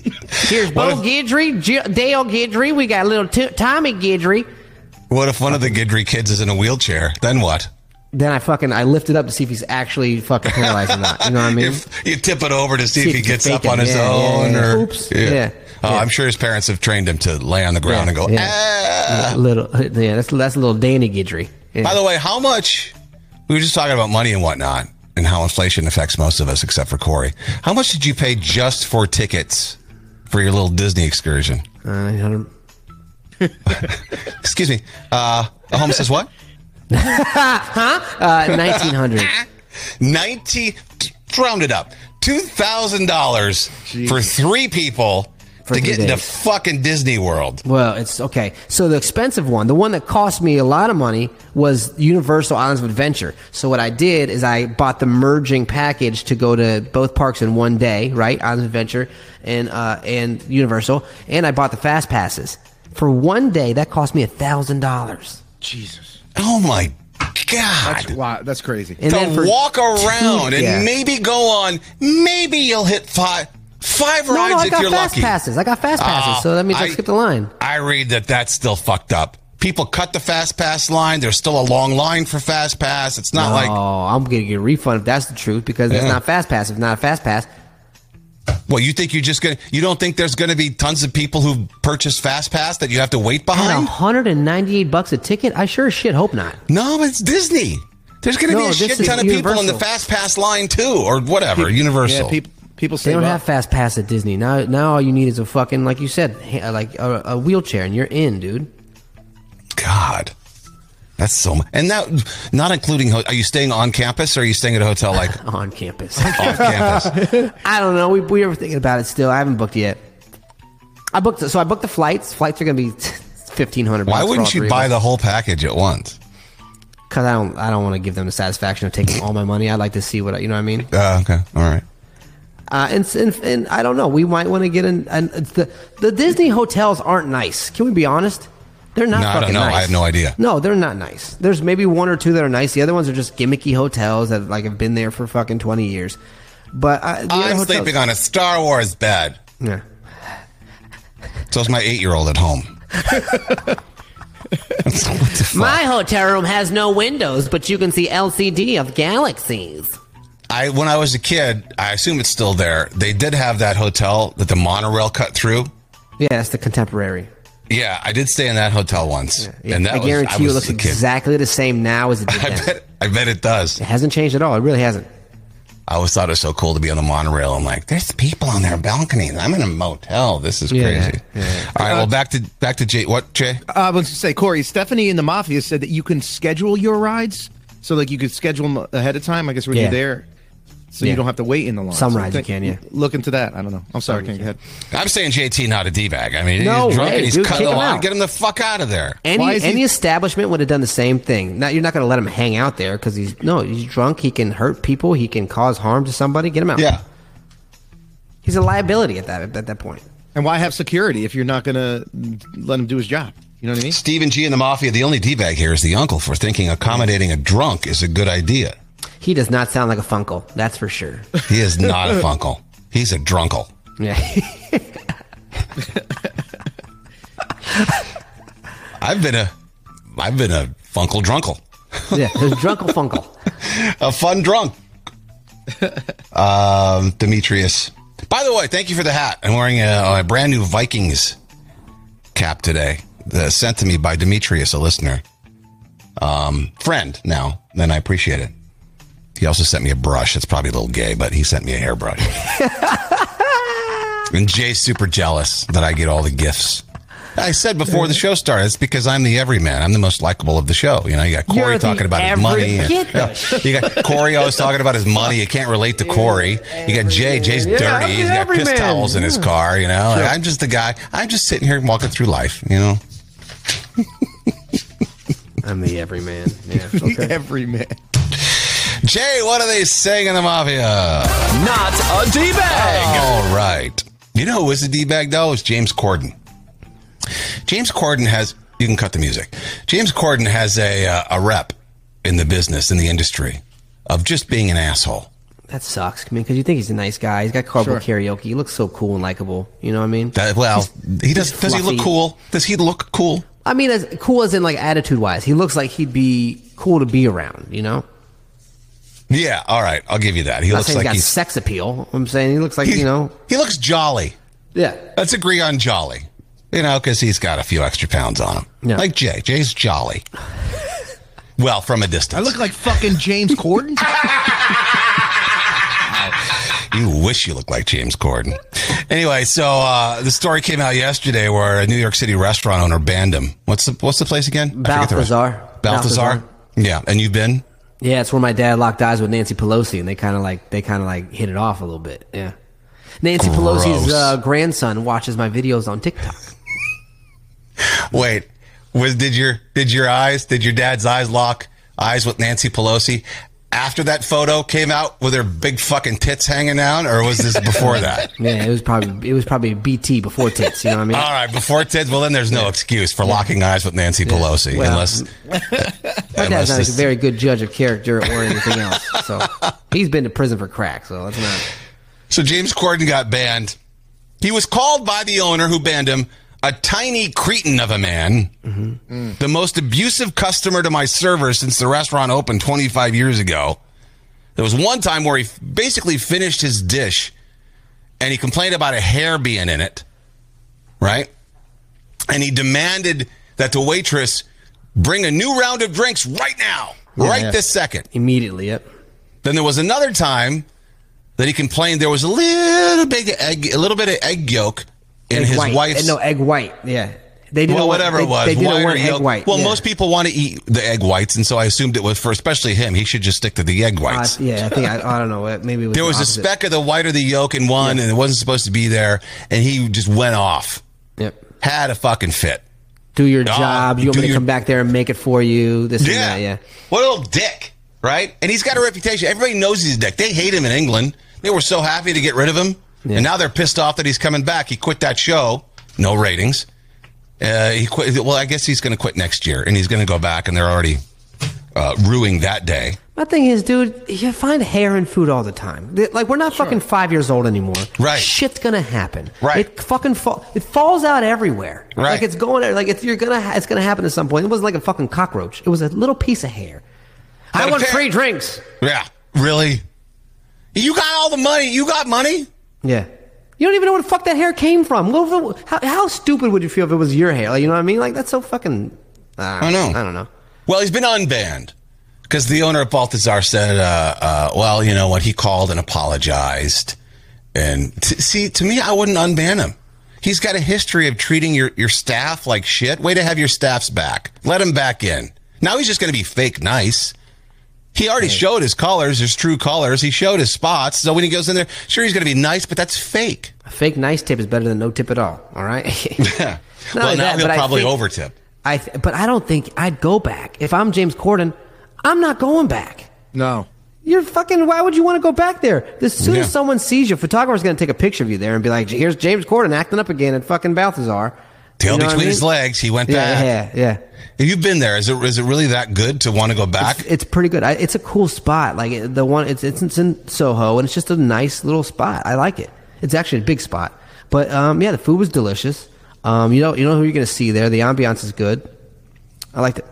Here's Bo Guidry, J- Dale Guidry. We got little t- Tommy Guidry. What if one of the Guidry kids is in a wheelchair? Then what? Then I fucking I lift it up to see if he's actually fucking paralyzed or not. You know what I mean? [LAUGHS] If you tip it over to see, See if he if gets up on his Yeah, yeah, own, yeah. or Oops. Yeah. Oh, Yeah. I'm sure his parents have trained him to lay on the ground and go. yeah. "Ah." little yeah, that's that's a little Danny Guidry. Yeah. By the way, how much? We were just talking about money and whatnot, and how inflation affects most of us, except for Corey. How much did you pay just for tickets for your little Disney excursion? Uh, [LAUGHS] Excuse me. Uh, the home says what? [LAUGHS] huh? Uh, nineteen hundred. 90 round it up $2000 for three people For to three get into days. fucking disney world Well, it's okay. So the expensive one, the one that cost me a lot of money, was Universal Islands of Adventure. So what I did is I bought the merging package to go to both parks in one day, right? Islands of Adventure and uh, and Universal, and I bought the fast passes for one day. That cost me a thousand dollars. Jesus. oh my god That's wow. That's crazy. And then to walk around two- and yeah. maybe go on maybe you'll hit five five No, rides no, I if got you're fast lucky passes. I got fast uh, passes, Oh, so that means I, I- skipped the line. i read that that's still fucked up people cut the fast pass line there's still a long line for fast pass it's not oh, like oh, I'm gonna get a refund if that's the truth because it's Yeah. not fast pass. If not a fast pass, well you think you're just gonna you don't think there's gonna be tons of people who purchase fast pass that you have to wait at behind 198 bucks a ticket, I sure as shit hope not. No, it's Disney. There's going to No, be a shit ton of people in the fast pass line too, or whatever. Universal. Yeah, people people say They don't have fast pass at Disney. Now, now all you need is a fucking, like you said, like a, a wheelchair, and you're in, dude. God, that's so. Much. And that, not including. Are you staying on campus, or are you staying at a hotel like [LAUGHS] On campus. [LAUGHS] off campus? [LAUGHS] I don't know. We, we were thinking about it still. I haven't booked yet. I booked, so I booked the flights. Flights are going to be 1500 Why wouldn't you buy the whole package at once? Because I don't, I don't want to give them the satisfaction of taking all my money. I'd like to see what, I- you know what I mean? Uh, okay, all right. Uh, and, and and I don't know. We might want to get in. And the the Disney hotels aren't nice. Can we be honest? They're not. No, I don't know. Nice. I have no idea. No, they're not nice. There's maybe one or two that are nice. The other ones are just gimmicky hotels that like have been there for fucking twenty years. But uh, the I'm hotels- sleeping on a Star Wars bed. Yeah. So is my eight year old at home. [LAUGHS] My hotel room has no windows, but you can see LCD of galaxies. I when I was a kid, I assume it's still there. They did have that hotel that the monorail cut through. Yeah, it's the contemporary. Yeah, I did stay in that hotel once, Yeah, and that I was, guarantee I you it looks exactly the same now as it did [LAUGHS] I then. bet, I bet it does. It hasn't changed at all. It really hasn't. I always thought it was so cool to be on the monorail. I'm like, there's people on their balconies. I'm in a motel. This is Yeah, crazy. yeah, All right, well, back to back to Jay. What Jay? Uh, I was going to say, Corey, Stephanie in the Mafia said that you can schedule your rides. So, like, you could schedule them ahead of time, I guess, when Yeah. you're there. So Yeah. you don't have to wait in the line. Some So rides you think- can, yeah. Look into that. I don't know. I'm sorry, King. Go ahead. I'm saying JT not a d bag. I mean, No he's drunk way, and he's dude, cutting kick the him line. out. Get him the fuck out of there. Any any establishment would have done the same thing. Now you're not going to let him hang out there because he's no, he's drunk. He can hurt people. He can cause harm to somebody. Get him out. Yeah, he's a liability at that at that point. And why have security if you're not going to let him do his job? You know what I mean? Stephen G and the Mafia. The only d bag here is the uncle for thinking accommodating a drunk is a good idea. He does not sound like a funkle. That's for sure. He is not a funkle. He's a drunkle. Yeah. [LAUGHS] I've been a, I've been a funkle drunkle. yeah. There's drunkle funkle. [LAUGHS] a fun drunk. um, Demetrius. By the way, thank you for the hat. I'm wearing a, a brand new Vikings cap today, uh, sent to me by Demetrius, a listener, um, friend. Now, then I appreciate it. He also sent me a brush. It's probably a little gay, but he sent me a hairbrush. [LAUGHS] and Jay's super jealous that I get all the gifts. I said before the show started, it's because I'm the everyman. I'm the most likable of the show. You know, you got Corey You're talking about his money. and- Get the Yeah. [LAUGHS] shit. You got Corey always talking about his money. You can't relate to Corey. You got Jay. Jay's Yeah, dirty. He's got piss everyman. towels in his car. You know, Sure. Like, I'm just the guy. I'm just sitting here walking through life. You know, I'm the everyman. Yeah. [LAUGHS] Okay. Every man. Jay. What are they saying in the mafia? Not a D bag. All right. You know who is a d bag though? It's James Corden. James Corden has. You can cut the music. James Corden has a uh, a rep in the business in the industry of just being an asshole. That sucks. I mean, because you think he's a nice guy. He's got carpool Sure. karaoke. He looks so cool and likable. You know what I mean? That, well, he does. he's Does he look cool? Does he look cool? I mean, as cool as in like attitude wise. He looks like he'd be cool to be around. You know? Yeah. All right. I'll give you that. He Not looks like he's got he's. sex appeal. I'm saying he looks like you know. He looks jolly. Yeah. Let's agree on jolly. You know, because he's got a few extra pounds on him. Yeah. Like Jay. Jay's jolly. [LAUGHS] well, from a distance. I look like fucking James Corden. [LAUGHS] You wish you looked like James Corden. Anyway, so uh, the story came out yesterday where a New York City restaurant owner banned him. What's the What's the place again? I forget the rest- Balthazar. Balthazar. Balthazar. Yeah, and you've been. Yeah, it's where my dad locked eyes with Nancy Pelosi, and they kind of like they kind of like hit it off a little bit. Yeah. Nancy Gross. Pelosi's uh, grandson watches my videos on TikTok. Wait, was did your did your eyes did your dad's eyes lock eyes with Nancy Pelosi after that photo came out with her big fucking tits hanging down, or was this before that? [LAUGHS] Yeah, it was probably it was probably BT before tits. You know what I mean? All right, before tits. Well, then there's no excuse for locking eyes with Nancy Pelosi, Well, unless [LAUGHS] My dad's not this- a very good judge of character or anything else. So he's been to prison for crack. So that's not. So James Corden got banned. He was called by the owner who banned him a tiny cretin of a man, the most abusive customer to my server since the restaurant opened 25 years ago. There was one time where he basically finished his dish and he complained about a hair being in it, right? And he demanded that the waitress bring a new round of drinks right now, Yeah, right yeah. this second. Immediately, yep. Then there was another time that he complained there was a little bit egg, a little bit of egg yolk in Egg his white. wife's. no egg white. Yeah, they didn't well, want- whatever they, it was, They didn't white want egg white. Well, yeah. most people want to eat the egg whites, and so I assumed it was for especially him. He should just stick to the egg Uh, whites. yeah, I think I, I don't know. Maybe it was there the was a speck of the white or the yolk in one, and it wasn't supposed to be there, and he just went off. Yep. Had a fucking fit. Do your Oh, job. You want me to your- come back there and make it for you? This and Yeah. that. Yeah. What a little dick, right? And he's got a reputation. Everybody knows he's a dick. They hate him in England. They were so happy to get rid of him, and now they're pissed off that he's coming back. He quit that show, no ratings. Uh, he quit. Well, I guess he's going to quit next year, and he's going to go back, and they're already uh, ruining that day. My thing is, dude, you find hair in food all the time. Like we're not fucking five years old anymore. Right. Shit's gonna happen. Right. It fucking fall. It falls out everywhere. Right. Like it's going. Like it's you're gonna. It's gonna happen at some point. It wasn't like a fucking cockroach. It was a little piece of hair. I want appa- free drinks. Yeah, really. You got all the money. You got money. Yeah. You don't even know where the fuck that hair came from. What if it- how, how stupid would you feel if it was your hair? Like, you know what I mean? Like that's so fucking. Uh, I know. I don't know. Well, he's been unbanned because the owner of Balthazar said, uh, uh, "Well, you know what? He called and apologized." And t- see, to me, I wouldn't unban him. He's got a history of treating your, your staff like shit. Way to have your staff's back. Let him back in. Now he's just going to be fake nice. He already showed his colors, his true colors. He showed his spots. So when he goes in there, sure, he's going to be nice, but that's fake. A fake nice tip is better than no tip at all. All right. [LAUGHS] Yeah. Well, only now that, he'll but I probably think- overtip. I th- but I don't think I'd go back. If I'm James Corden, I'm not going back. No. You're fucking. Why would you want to go back there? As soon Yeah. as someone sees you, a photographer's going to take a picture of you there and be like, "Here's James Corden acting up again at fucking Balthazar." Tail You know what I between mean? his legs. He went Yeah, back. yeah, yeah. Have you been there? Is it is it really that good to want to go back? It's, it's pretty good. I, it's a cool spot. Like it- the one, it's, it's in Soho, and it's just a nice little spot. I like it. It's actually a big spot. But um, yeah, the food was delicious. Um, you know, you know who you're going to see there. The ambiance is good. I liked it.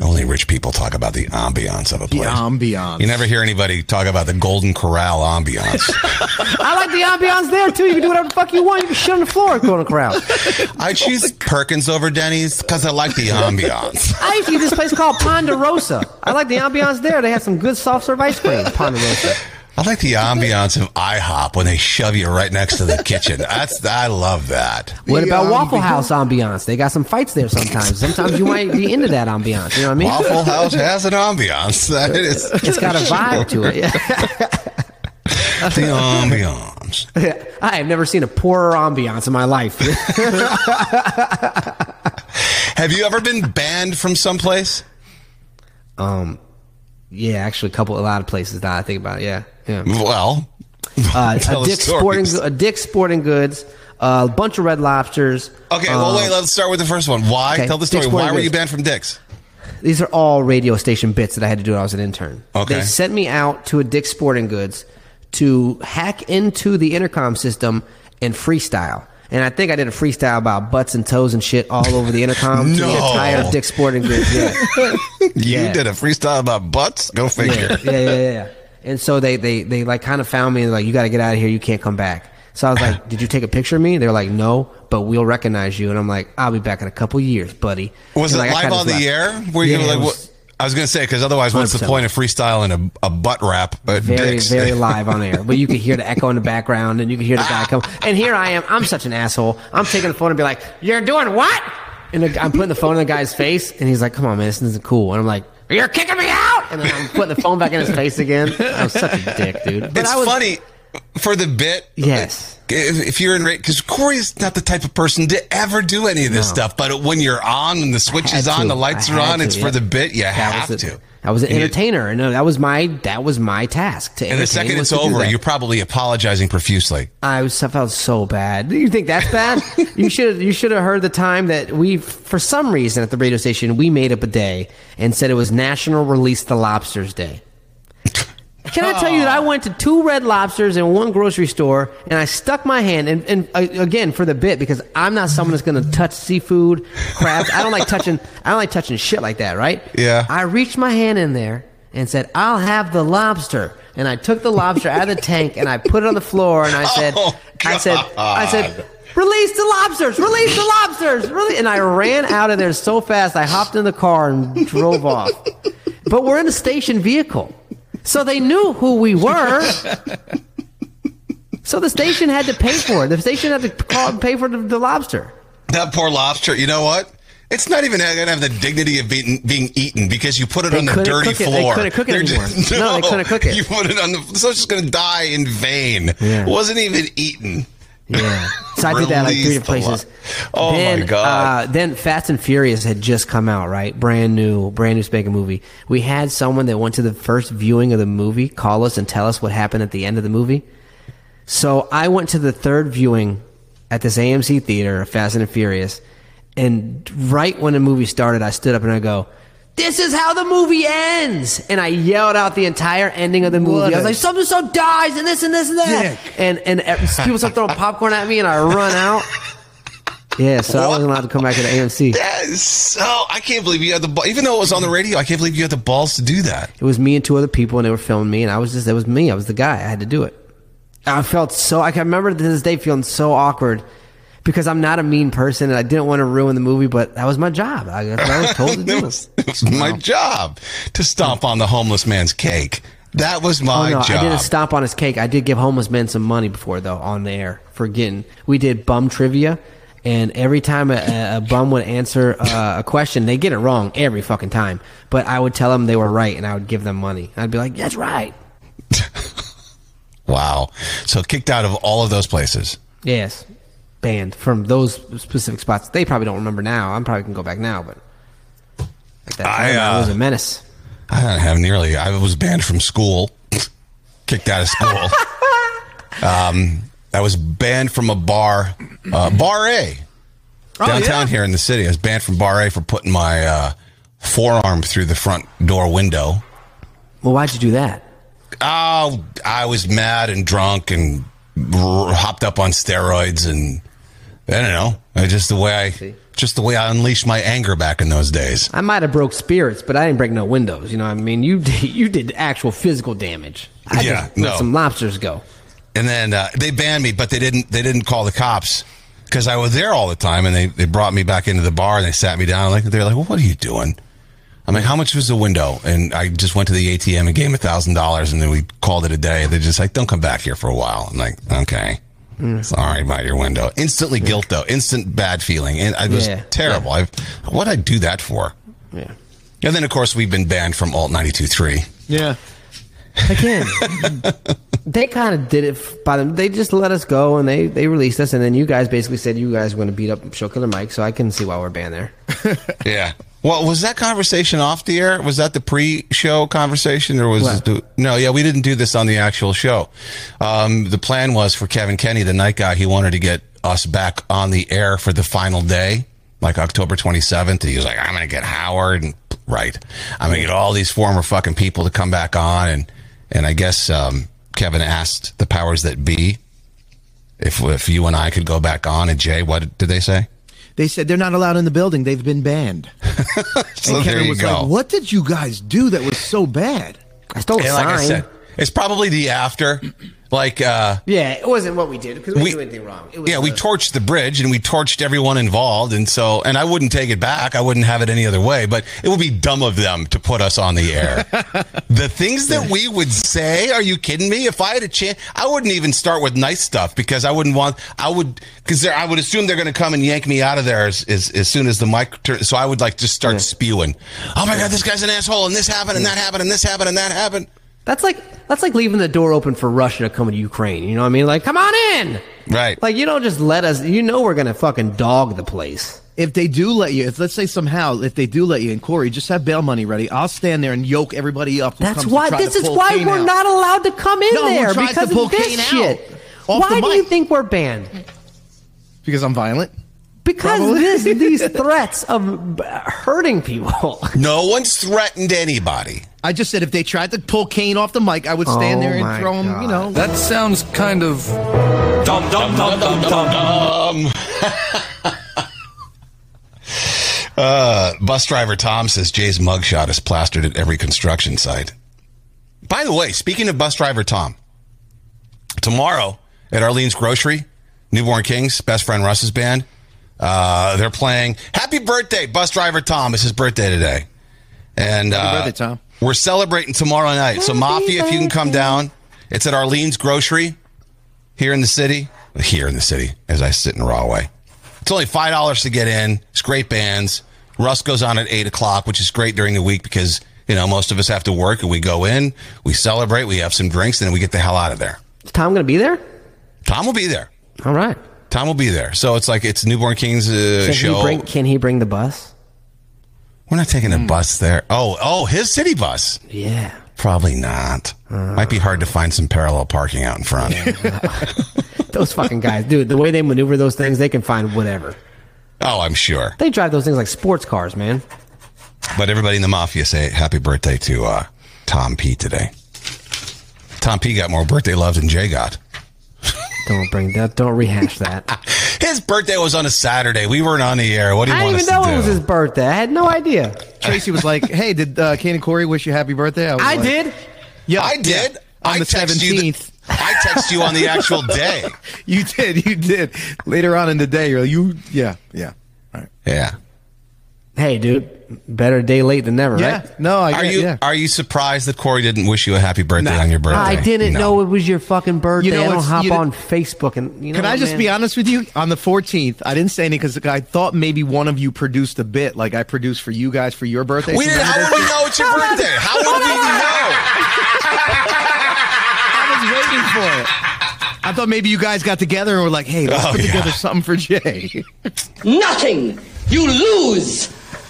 Only rich people talk about the ambiance of a place. The ambiance. You never hear anybody talk about the Golden Corral ambiance. [LAUGHS] I like the ambiance there too. You can do whatever the fuck you want. You can shit on the floor at Golden Corral. I choose Perkins over Denny's because I like the ambiance. [LAUGHS] I used to eat this place called Ponderosa. I like the ambiance there. They have some good soft serve ice cream. Ponderosa. I like the ambiance of IHOP when they shove you right next to the kitchen. That's I love that. What The about Waffle House ambiance? They got some fights there sometimes. Sometimes you might be into that ambiance. You know what I mean? Waffle House has an ambiance. [LAUGHS] That is [LAUGHS] It's got a vibe to it. [LAUGHS] the ambiance. I have never seen a poorer ambiance in my life. Have you ever been banned from someplace? um, yeah, actually, a couple, a lot of places that I think about. it, Yeah, yeah. Well, Uh, [LAUGHS] a Dick's Sporting, a Dick's Sporting Goods, uh, a bunch of Red Lobsters. okay. Well, uh, wait. Let's start with the first one. Why? okay, Tell the story. Why were you banned from Dick's? These are all radio station bits that I had to do when I was an intern. Okay. They sent me out to a Dick's Sporting Goods to hack into the intercom system and freestyle. And I think I did a freestyle about butts and toes and shit all over the intercom to [LAUGHS] the entire Dick's Sporting Goods. Yeah. [LAUGHS] You Yeah. did a freestyle about butts. Go figure. yeah, yeah, yeah, yeah. And so they, they, they like kind of found me and like, you got to get out of here. You can't come back. So I was like, did you take a picture of me? They're like, no, but we'll recognize you. And I'm like, I'll be back in a couple years, buddy. Was And, it like, live on the just air? Were you Yeah, like? was what, I was going to say because otherwise, what's the point of freestyling a, a butt rap? But very, Dick's? very live on air. But you could hear the echo in the background and you could hear the guy ah. come. And here I am. I'm such an asshole. I'm taking the phone and be like, you're doing what? And I'm putting the phone in the guy's face and he's like, come on, man, this isn't cool. And I'm like, you're kicking me out. And then I'm putting the phone back in his face again. I was such a dick, dude. But it's I was, funny for the bit. Yes. If, if you're in because Corey's not the type of person to ever do any of this No. stuff, but when you're on and the switch is on, to. the lights are on, to, it's yeah. for the bit. You That have was a- to. I was an And entertainer, and uh, that was my that was my task. To And the second it's over, you're probably apologizing profusely. I was I felt so bad. You think that's bad? [LAUGHS] you should you should have heard the time that we for some reason at the radio station we made up a day and said it was National Release the Lobsters Day. Can I tell you that I went to two Red Lobsters in one grocery store and I stuck my hand and, and uh, again for the bit because I'm not someone that's going to touch seafood, crabs. I don't like touching. I don't like touching shit like that, right? Yeah. I reached my hand in there and said, "I'll have the lobster." And I took the lobster out of the tank and I put it on the floor and I said, Oh, "I said, I said." Release the lobsters! Release the lobsters! Really? And I ran out of there so fast. I hopped in the car and drove off. But we're in a station vehicle, so they knew who we were. [LAUGHS] So the station had to pay for it. The station had to call and pay for the, the lobster. That poor lobster. You know what? It's not even going to have the dignity of being being eaten because you put it They on the dirty it. They floor. couldn't cook it They're anymore. just- No, they couldn't cook it. [LAUGHS] You put it on the so it's just going to die in vain. Yeah. It wasn't even eaten. Yeah. So I did that like three different places. Oh, my then, God. Uh, then Fast and Furious had just come out, right? Brand new, brand new spanking movie. We had someone that went to the first viewing of the movie call us and tell us what happened at the end of the movie. So I went to the third viewing at this AMC theater of Fast and Furious, and right when the movie started, I stood up and I go, "This is how the movie ends!" And I yelled out the entire ending of the movie. What I was a like, "Something so dies, and this and this and that," and and uh, people start throwing popcorn at me, and I run out. [LAUGHS] Yeah, so I wasn't allowed to come back to the AMC. That is so. I can't believe you had the. Even though it was on the radio, I can't believe you had the balls to do that. It was me and two other people, and they were filming me, and I was just, it was me. I was the guy. I had to do it. I felt so, I can remember to this day feeling so awkward because I'm not a mean person and I didn't want to ruin the movie, but that was my job. I, I was told to [LAUGHS] do it it. was, it was my job to stomp on the homeless man's cake. That was my oh, no, job. I didn't stomp on his cake. I did give homeless men some money before, though, on the air for getting. We did bum trivia, and every time a, a bum would answer uh, a question, they get it wrong every fucking time. But I would tell them they were right, and I would give them money. I'd be like, "That's right." [LAUGHS] Wow. So kicked out of all of those places. Yes, banned from those specific spots. They probably don't remember now. I'm probably can go back now, but at that I, time, I, uh, was a menace. I don't have nearly. I was banned from school, [LAUGHS] kicked out of school. [LAUGHS] um, I was banned from a bar, uh, Bar A, downtown here in the city. I was banned from Bar A for putting my uh, forearm through the front door window. Well, why'd you do that? Oh, I was mad and drunk and r- hopped up on steroids and I don't know. I just the way I just the way I unleashed my anger back in those days. I might have broke spirits, but I didn't break no windows. You know, what I mean, you [LAUGHS] did, you did actual physical damage. I Yeah, just let no. some lobsters go. And then uh, they banned me, but they didn't. They didn't call the cops because I was there all the time, and they, they brought me back into the bar and they sat me down. Like they're like, well, "What are you doing?" I'm like, "How much was the window?" And I just went to the ATM and gave them a thousand dollars, and then we called it a day. They're just like, "Don't come back here for a while." I'm like, "Okay." Sorry about your window. Instantly guilt though. Instant bad feeling. And it was Yeah. terrible. I, what'd I do that for? Yeah. And then of course we've been banned from Alt 92.3. Yeah. [LAUGHS] Again, they kind of did it by them. They just let us go and they, they released us. And then you guys basically said you guys were going to beat up Show Killer Mike. So I couldn't see why we're banned there. [LAUGHS] Yeah. Well, was that conversation off the air? Was that the pre-show conversation, or was What? the, no? Yeah, we didn't do this on the actual show. Um, the plan was for Kevin Kenny, the night guy. He wanted to get us back on the air for the final day, like October 27th. He was like, "I'm going to get Howard and right. I'm going to get all these former fucking people to come back on." And and I guess um, Kevin asked the powers that be if if you and I could go back on. And Jay, what did they say? They said they're not allowed in the building. They've been banned. [LAUGHS] So and Kevin was go. like, "What did you guys do that was so bad?" I stole a And like I sign. said, it's probably the after. Like, uh, yeah, it wasn't what we did because we, We- didn't do anything wrong. It was yeah, we torched the bridge and we torched everyone involved. And so, and I wouldn't take it back. I wouldn't have it any other way, but it would be dumb of them to put us on the air. [LAUGHS] the things that we would say, are you kidding me? If I had a chance, I wouldn't even start with nice stuff because I wouldn't want, I would, because I would assume they're going to come and yank me out of there as, as, as soon as the mic turns. So I would like just start spewing. Oh my God, this guy's an asshole and this happened and that happened and this happened and that happened. That's like that's like leaving the door open for Russia to come to Ukraine. You know what I mean? Like, come on in. Right. Like, you don't just let us. You know we're gonna fucking dog the place. If they do let you, if let's say somehow, if they do let you in, Corey, just have bail money ready. I'll stand there and yoke everybody up. who That's comes to why. try This to is why Kane we're out. not allowed to come in No one there tries to because pull of this Kane out. shit. Off Why the do you think we're banned? because I'm violent. Because this, [LAUGHS] these threats of hurting people. [LAUGHS] No one's threatened anybody. I just said if they tried to pull Kane off the mic, I would stand Oh there and my throw him. You know, That sounds kind of Dum dum dum dum dum. Um, [LAUGHS] uh, bus driver Tom says Jay's mugshot is plastered at every construction site. By the way, speaking of bus driver Tom, tomorrow at Arlene's Grocery, Newborn Kings, best friend Russ's band, uh, they're playing Happy Birthday, bus driver Tom. It's his birthday today. And Happy uh, birthday, Tom. we're celebrating tomorrow night. so, Mafia, if you can come down, it's at Arlene's Grocery here in the city. Here in the city, as I sit in Rahway. It's only five dollars to get in. It's great bands. Russ goes on at eight o'clock, which is great during the week because you know most of us have to work, and we go in, we celebrate, we have some drinks, and then we get the hell out of there. Is Tom gonna be there? Tom will be there. All right. Tom will be there. So it's like it's Newborn Kings uh, Can show. he bring? Can he bring the bus? We're not taking a bus there. Oh, oh, his city bus. Yeah. Probably not. Might be hard to find some parallel parking out in front. [LAUGHS] Those fucking guys, dude. The way they maneuver those things, they can find whatever. oh, I'm sure. They drive those things like sports cars, man. But everybody in the mafia say happy birthday to uh, Tom P today. Tom P got more birthday love than Jay got. Don't bring that. Don't rehash [LAUGHS] that. His birthday was on a Saturday. We weren't on the air. What do you I want didn't us even know to it do? was his birthday. I had no idea. Tracy was like, "Hey, did uh, Kane and Corey wish you happy birthday?" was I like, did. Yeah, I did. yeah. on I the text you the- seventeenth. I text you on the actual day. [LAUGHS] you did. You did. Later on in the day, you're like, you. Yeah. Yeah. All right. Yeah. Hey, dude. Better day late than never, Yeah. right? No, I Are get- you Yeah. are you surprised that Corey didn't wish you a happy birthday on your birthday? I didn't No. know it was your fucking birthday. You know I don't what's- hop you know- on Facebook and you know. Can I just man? be honest with you? On the 14th, I didn't say anything because I thought maybe one of you produced a bit like I produced for you guys for your birthday. We didn't, how would we know it's your birthday? How would we know? I was waiting for it. I thought maybe you guys got together and were like, "Hey, let's Oh, put yeah. together something for Jay." Nothing. You lose.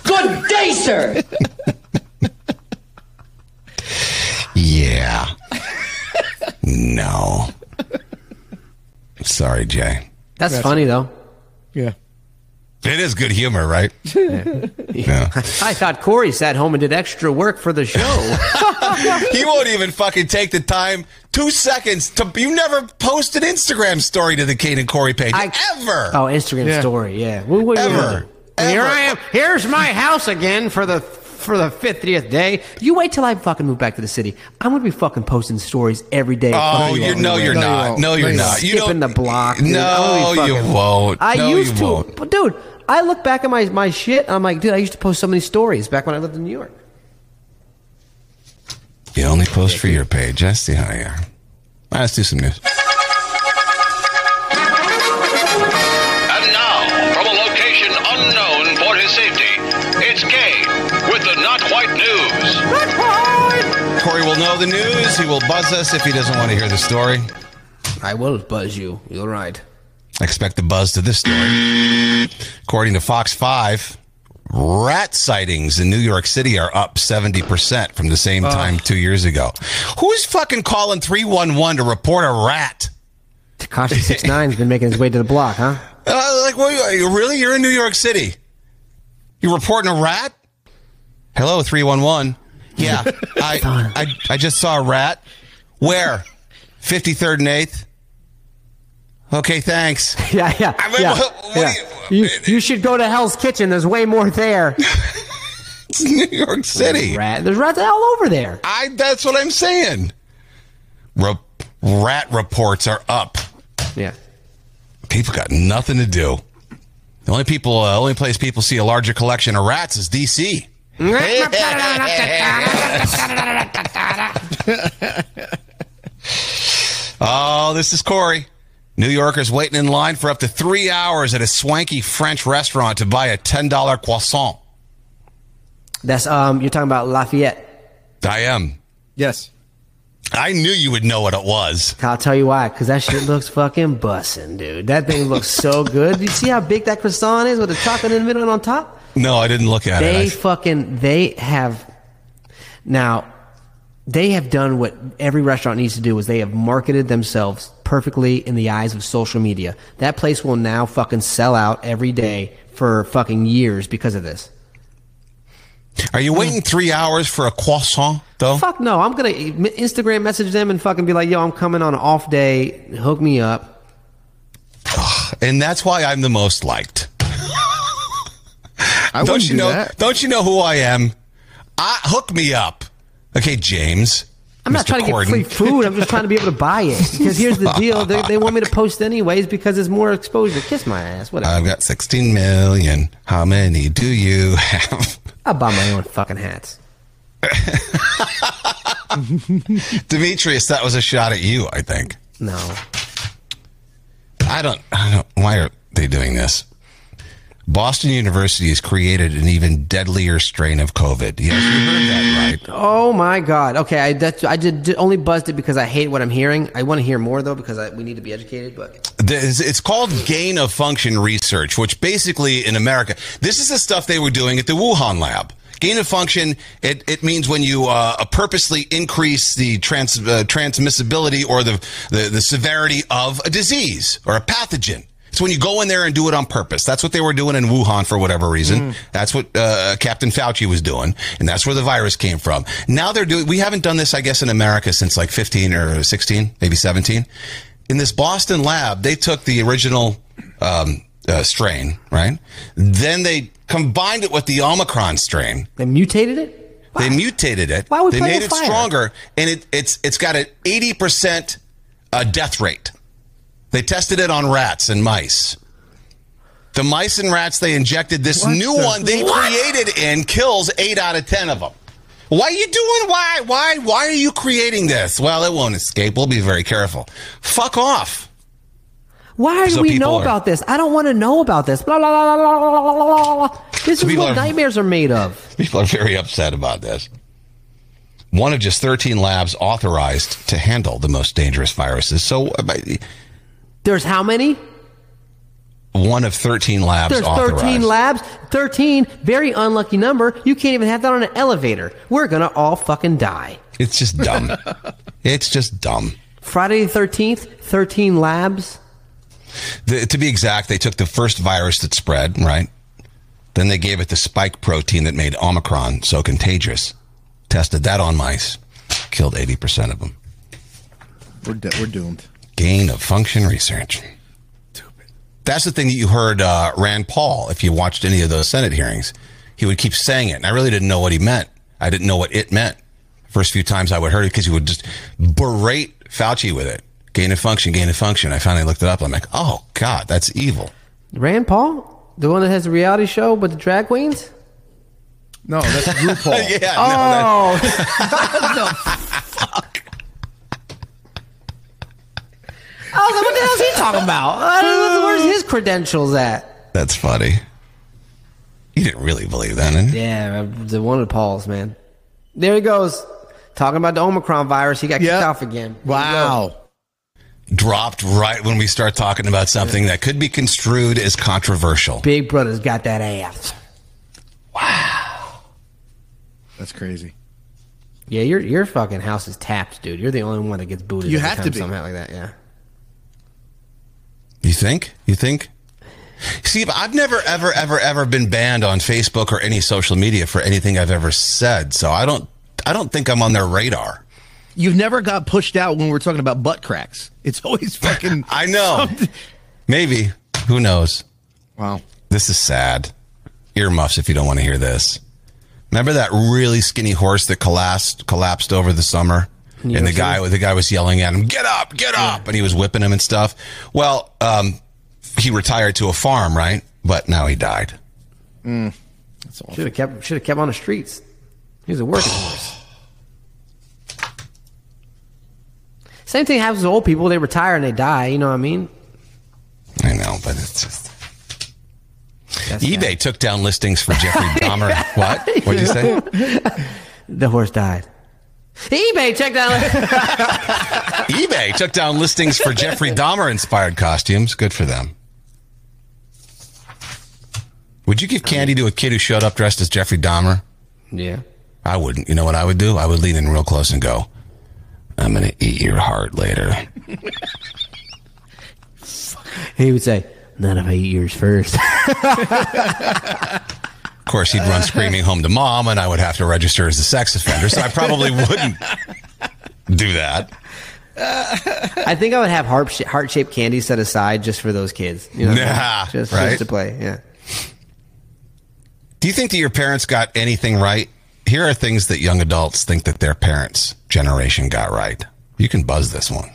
Good day, sir. Yeah. no. Sorry, Jay. That's funny though. yeah. It is good humor, right? [LAUGHS] Yeah. I thought Corey sat home and did extra work for the show. [LAUGHS] he won't even fucking take the time, two seconds to. You never post an Instagram story to the Kane and Corey page I- ever. oh, Instagram Yeah. story. Yeah. What- what- Ever. Here I am. Here's my house again for the for the fiftieth day. You wait till I fucking move back to the city. I'm gonna be fucking posting stories every day. Oh, Fucking you're no, you're No, not. No, you're No, not. You skipping the block. dude. No, gonna you won't. I No, used to, won't. but dude, I look back at my my shit. and I'm like, dude, I used to post so many stories back when I lived in New York. You only post for your page. I see how you are. Right, let's do some news. Will know the news. He will buzz us if he doesn't want to hear the story. I will buzz you. You're right. Expect the buzz to this story. According to Fox 5, rat sightings in New York City are up 70% from the same time two years ago. Who's fucking calling 311 to report a rat? Tekashi Six Nine's been making his way to the block, huh? Uh, like, what, you, really? You're in New York City. You reporting a rat? Hello, 311. Yeah, [LAUGHS] I, I, I just saw a rat. Where? 53rd and 8th? Okay, thanks. [LAUGHS] Yeah, yeah, I mean, yeah. what- what yeah. you- You, you should go to Hell's Kitchen. There's way more there. [LAUGHS] It's New York City. Rat, there's rats all over there. I that's what I'm saying. Re- rat reports are up. Yeah. People got nothing to do. The only people, uh, only place people see a larger collection of rats is DC. [LAUGHS] oh, this is Corey. New Yorkers waiting in line for up to three hours at a swanky French restaurant to buy a ten dollar croissant. That's um. You're talking about Lafayette. I am. Yes. I knew you would know what it was. I'll tell you why. Because that shit looks fucking bussin', dude. That thing looks so good. You see how big that croissant is with the chocolate in the middle and on top? No, I didn't look at They it. They fucking they have now they have done what every restaurant needs to do is they have marketed themselves perfectly in the eyes of social media. That place will now fucking sell out every day for fucking years because of this. Are you waiting three hours for a croissant, though? Fuck no, I'm gonna Instagram message them and fucking be like, yo, I'm coming on an off day. Hook me up. [SIGHS] And that's why I'm the most liked. I don't you do know? that. Don't you know who I am? I, hook me up, okay, James. I'm not Mr. trying to get free food. I'm just trying to be able to buy it. [LAUGHS] Because here's the deal: they, they want me to post anyways because it's more exposure. Kiss my ass. Whatever. I've got 16 million. How many do you have? I buy my own fucking hats. [LAUGHS] Demetrius, that was a shot at you, I think. No. I don't, I don't, why are they doing this? Boston University has created an even deadlier strain of COVID. Yes, you heard that right. Oh my god. Okay, I that, I did, did only buzzed it because I hate what I'm hearing. I want to hear more though because I, we need to be educated. But There's- It's called gain of function research, which basically in America, this is the stuff they were doing at the Wuhan lab. Gain of function, it, it means when you uh, purposely increase the trans, uh, transmissibility or the, the, the severity of a disease or a pathogen. It's when you go in there and do it on purpose. That's what they were doing in Wuhan for whatever reason. That's what uh, Captain Fauci was doing, and that's where the virus came from. Now they're doing. We haven't done this, I guess, in America since like 15 or 16, maybe 17. In this Boston lab, they took the original um, uh, strain, right? Then they combined it with the Omicron strain. They mutated it. They mutated it. Why we they made it fire? stronger, and it, it's it's got an eighty percent uh, death rate. They tested it on rats and mice. The mice and rats they injected this What new the- one they What? created in kills eight out of ten of them. Why are you doing? Why? Why? Why are you creating this? Well, it won't escape. We'll be very careful. Fuck off. Why do So we know are- about this? I don't want to know about this. Blah, blah, blah, blah, blah, blah, blah, blah. This is what are- nightmares are made of. People are very upset about this. One of just 13 labs authorized to handle the most dangerous viruses. So, uh, There's how many? one of 13 labs There's authorized. 13 labs. 13, very unlucky number. You can't even have that on an elevator. We're going to all fucking die. It's just dumb. [LAUGHS] it's just dumb. Friday the 13th, 13 labs. The, to be exact, they took the first virus that spread, right? Then they gave it the spike protein that made Omicron so contagious. Tested that on mice. Killed 80% of them. We're de- we're doomed. Gain of function research. Stupid. That's the thing that you heard uh, Rand Paul, if you watched any of those Senate hearings, he would keep saying it. And I really didn't know what he meant. I didn't know what it meant. First few times I would heard it because he would just berate Fauci with it. Gain of function, gain of function. I finally looked it up. I'm like, oh, God, that's evil. Rand Paul? The one that has the reality show with the drag queens? No, that's RuPaul. [LAUGHS] yeah, Oh. [LAUGHS] [LAUGHS] I was like, what the hell is he talking about? I don't know, Where's uh, his credentials at? That's funny. You didn't really believe that, didn't you? Yeah, the one of Paul's, man. There he goes. Talking about the Omicron virus. He got kicked off again. Wow. Dropped right when we start talking about something that could be construed as controversial. Big Brother's got that ass. Wow. That's crazy. Yeah, your your fucking house is tapped, dude. You're the only one that gets booted. You have to time be. something like that. Yeah. You think? You think? See, I've never, ever, ever, ever been banned on Facebook or any social media for anything I've ever said. So I don't, I don't think I'm on their radar. You've never got pushed out when we're talking about butt cracks. It's always [LAUGHS] fucking. I know. Maybe. Who knows? Wow. This is sad. Earmuffs if you don't want to hear this. Remember that really skinny horse that collapsed collapsed over the summer? New and the York guy the guy was yelling at him, "Get up, get up!" and he was whipping him and stuff. Well, um, he retired to a farm, right? But now he died. Mm. Should have kept should have kept on the streets. He was a working [SIGHS] horse. Same thing happens to old people. They retire and they die. You know what I mean? I know, but it's just. eBay took down listings for Jeffrey [LAUGHS] Dahmer. what? What'd you say? [LAUGHS] The horse died. eBay, check that [LAUGHS] eBay took down listings for Jeffrey Dahmer inspired costumes. Good for them. Would you give candy to a kid who showed up dressed as Jeffrey Dahmer? Yeah. I wouldn't. You know what I would do? I would lean in real close and go, I'm going to eat your heart later. He would say, "None of I eat yours first. [LAUGHS] Of course, he'd run [LAUGHS] screaming home to mom, and I would have to register as a sex offender. So I probably [LAUGHS] wouldn't do that. I think I would have heart heart shaped candy set aside just for those kids. You know, what I mean? Nah, just, right? just to play. Yeah. Do you think that your parents got anything right? Here are things that young adults think that their parents' generation got right. You can buzz this one.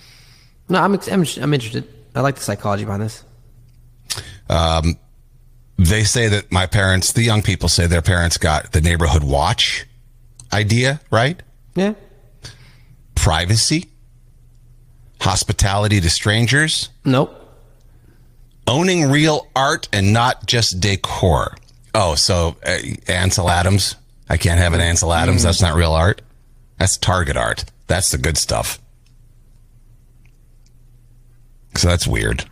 No, I'm I'm, I'm interested. I like the psychology behind this. Um, they say that my parents, the young people, say their parents got the neighborhood watch idea right. Yeah. Privacy, hospitality to strangers. Nope. Owning real art and not just decor. Oh, so uh, Ansel Adams. I can't have an Ansel Adams. That's not real art. That's Target art. That's the good stuff. So that's weird.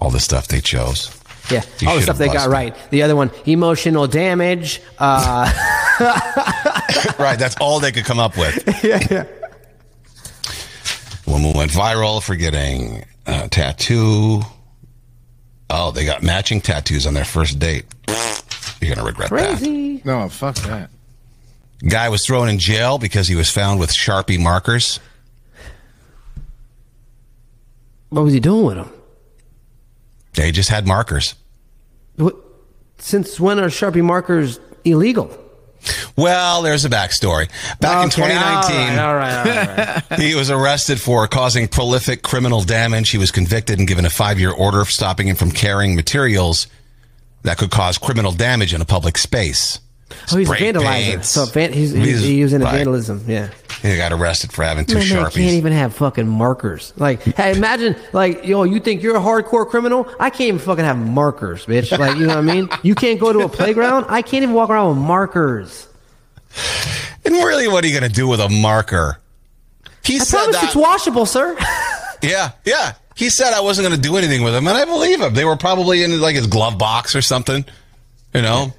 all the stuff they chose. Yeah, You all the stuff they got busted. right. The other one, emotional damage. Uh, [LAUGHS] right, that's all they could come up with. [LAUGHS] yeah. yeah. Woman went viral for getting a tattoo. Oh, they got matching tattoos on their first date. You're gonna regret that. Crazy. No, fuck that. Guy was thrown in jail because he was found with Sharpie markers. What was he doing with them? They just had markers. What, since when are Sharpie markers illegal? Well, there's a backstory. Back in 2019, all right, all right, all right. [LAUGHS] he was arrested for causing prolific criminal damage. He was convicted and given a five year order for stopping him from carrying materials that could cause criminal damage in a public space. Oh, he's a Spray vandalizer. paints. So van- he's, he's, He's- using a right. vandalism. Yeah. He got arrested for having two Man, Sharpies. can't even have fucking markers. Like, hey, imagine, like, yo, you think you're a hardcore criminal? I can't even fucking have markers, bitch. Like, you know what I mean? You can't go to a playground? I can't even walk around with markers. and really, what are you going to do with a marker? He I said promise that. it's washable, sir. [LAUGHS] Yeah, yeah. He said I wasn't going to do anything with them, and I believe him. They were probably in like his glove box or something. You know.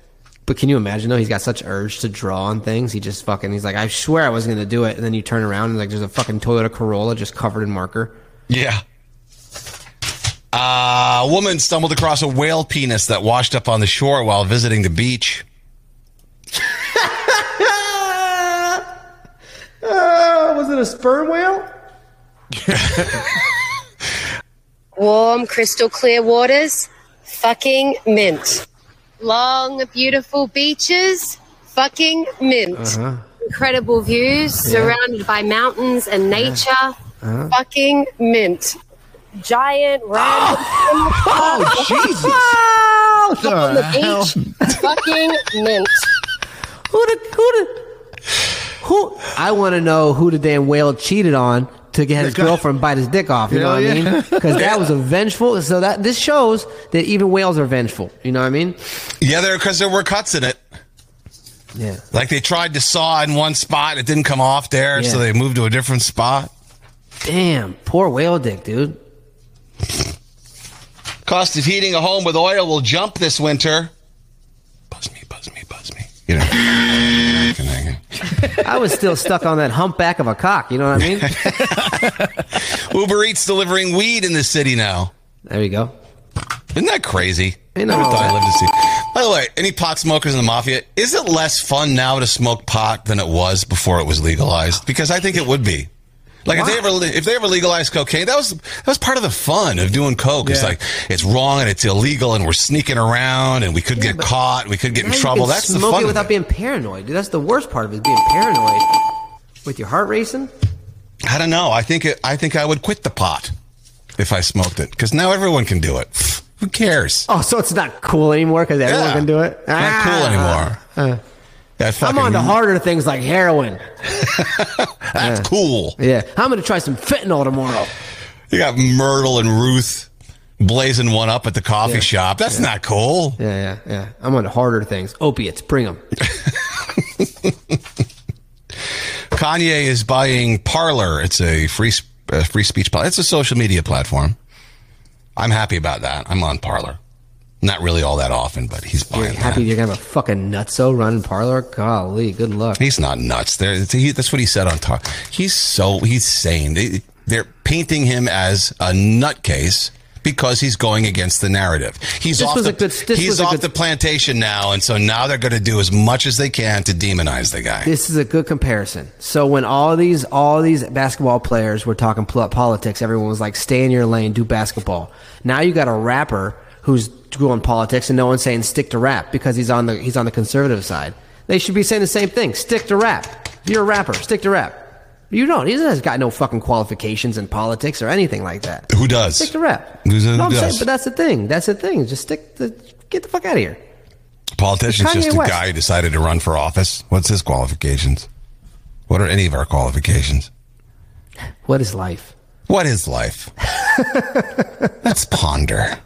But can you imagine though? He's got such urge to draw on things. He just fucking. He's like, I swear I wasn't gonna do it, and then you turn around and like there's a fucking Toyota Corolla just covered in marker. Yeah. Uh, a woman stumbled across a whale penis that washed up on the shore while visiting the beach. Uh, [LAUGHS] was it a sperm whale? [LAUGHS] Warm, crystal clear waters, fucking mint. Long, beautiful beaches, fucking mint. Uh-huh. Incredible views, Yeah. surrounded by mountains and nature, Uh-huh. fucking mint. Giant, random. [LAUGHS] Oh, Jesus. on the hell? beach, fucking mint. Who the who the who? I want to know who the damn whale cheated on to get his girlfriend bite his dick off. You know Hell what I mean? Because [LAUGHS] that was a vengeful. So that this shows that even whales are vengeful. You know what I mean? Yeah, there because there were cuts in it. Yeah. Like they tried to saw in one spot, it didn't come off there, so they moved to a different spot. Damn, poor whale dick, dude. Cost of heating a home with oil will jump this winter. Buzz me, buzz me. You know. [LAUGHS] I was still stuck on that humpback of a cock. You know what I mean? [LAUGHS] Uber Eats delivering weed in the city now. There you go. Isn't that crazy? I never thought I lived to see. By the way, any pot smokers in the mafia, is it less fun now to smoke pot than it was before it was legalized? Because I think it would be. Like if they ever if they ever legalized cocaine, that was that was part of the fun of doing coke. It's like it's wrong and it's illegal and we're sneaking around and we could get caught, we could get in trouble. can That's the fun. it of without it. being paranoid. Dude, that's the worst part of it, being paranoid with your heart racing. I don't know. I think it, I think I would quit the pot if I smoked it because now everyone can do it. Who cares? Oh, so it's not cool anymore because everyone Yeah. can do it. Not cool anymore. Uh, That I'm on to harder things like heroin. [LAUGHS] That's cool. Yeah, I'm gonna try some fentanyl tomorrow. You got Myrtle and Ruth blazing one up at the coffee Yeah. shop. That's Yeah. not cool. Yeah, yeah, yeah. I'm on to harder things. Opiates, bring them. [LAUGHS] Kanye is buying Parler. It's a free uh, free speech. pla- It's a social media platform. I'm happy about that. I'm on Parler. Not really all that often, but he's buying. You're happy that. you're gonna have a fucking nutso running Parler? Golly, good luck. He's not nuts. There, he, that's what he said on top. He's so he's sane. They, they're painting him as a nutcase because he's going against the narrative. He's This off was the, a good- he's off good- the plantation now, and so now they're going to do as much as they can to demonize the guy. This is a good comparison. So when all these all these basketball players were talking pol- politics, everyone was like, "Stay in your lane, do basketball." Now you got a rapper who's doing politics, and no one's saying stick to rap because he's on the he's on the conservative side. They should be saying the same thing: stick to rap. If you're a rapper, stick to rap. You don't. He has got no fucking qualifications in politics or anything like that. Who does? Stick to rap. Who's- who no, I'm saying, but that's the thing. That's the thing. Just stick the get the fuck out of here. Politician's just a West. guy who decided to run for office. What's his qualifications? What are any of our qualifications? What is life? What is life? [LAUGHS] Let's ponder.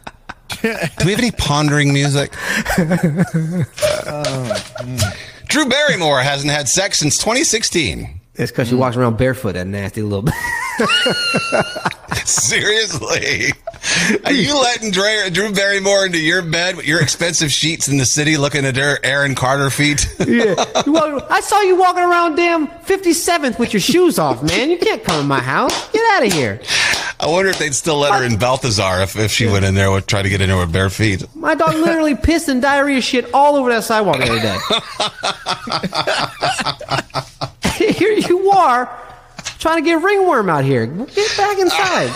[LAUGHS] Do we have any pondering music? Drew Barrymore hasn't had sex since 2016. It's because she walks around barefoot that nasty little [LAUGHS] bit. [LAUGHS] Seriously. Are you letting Drew, Drew Barrymore into your bed with your expensive sheets in the city looking at her Aaron Carter feet? [LAUGHS] yeah. Well, I saw you walking around damn 57th with your shoes off, man. You can't come in my house. Get out of here. I wonder if they'd still let her in Balthazar if, if she went in there with try to get in there with bare feet. My dog literally [LAUGHS] pissed and diarrhea shit all over that sidewalk the other day. here you are trying to get ringworm out here. Get back inside.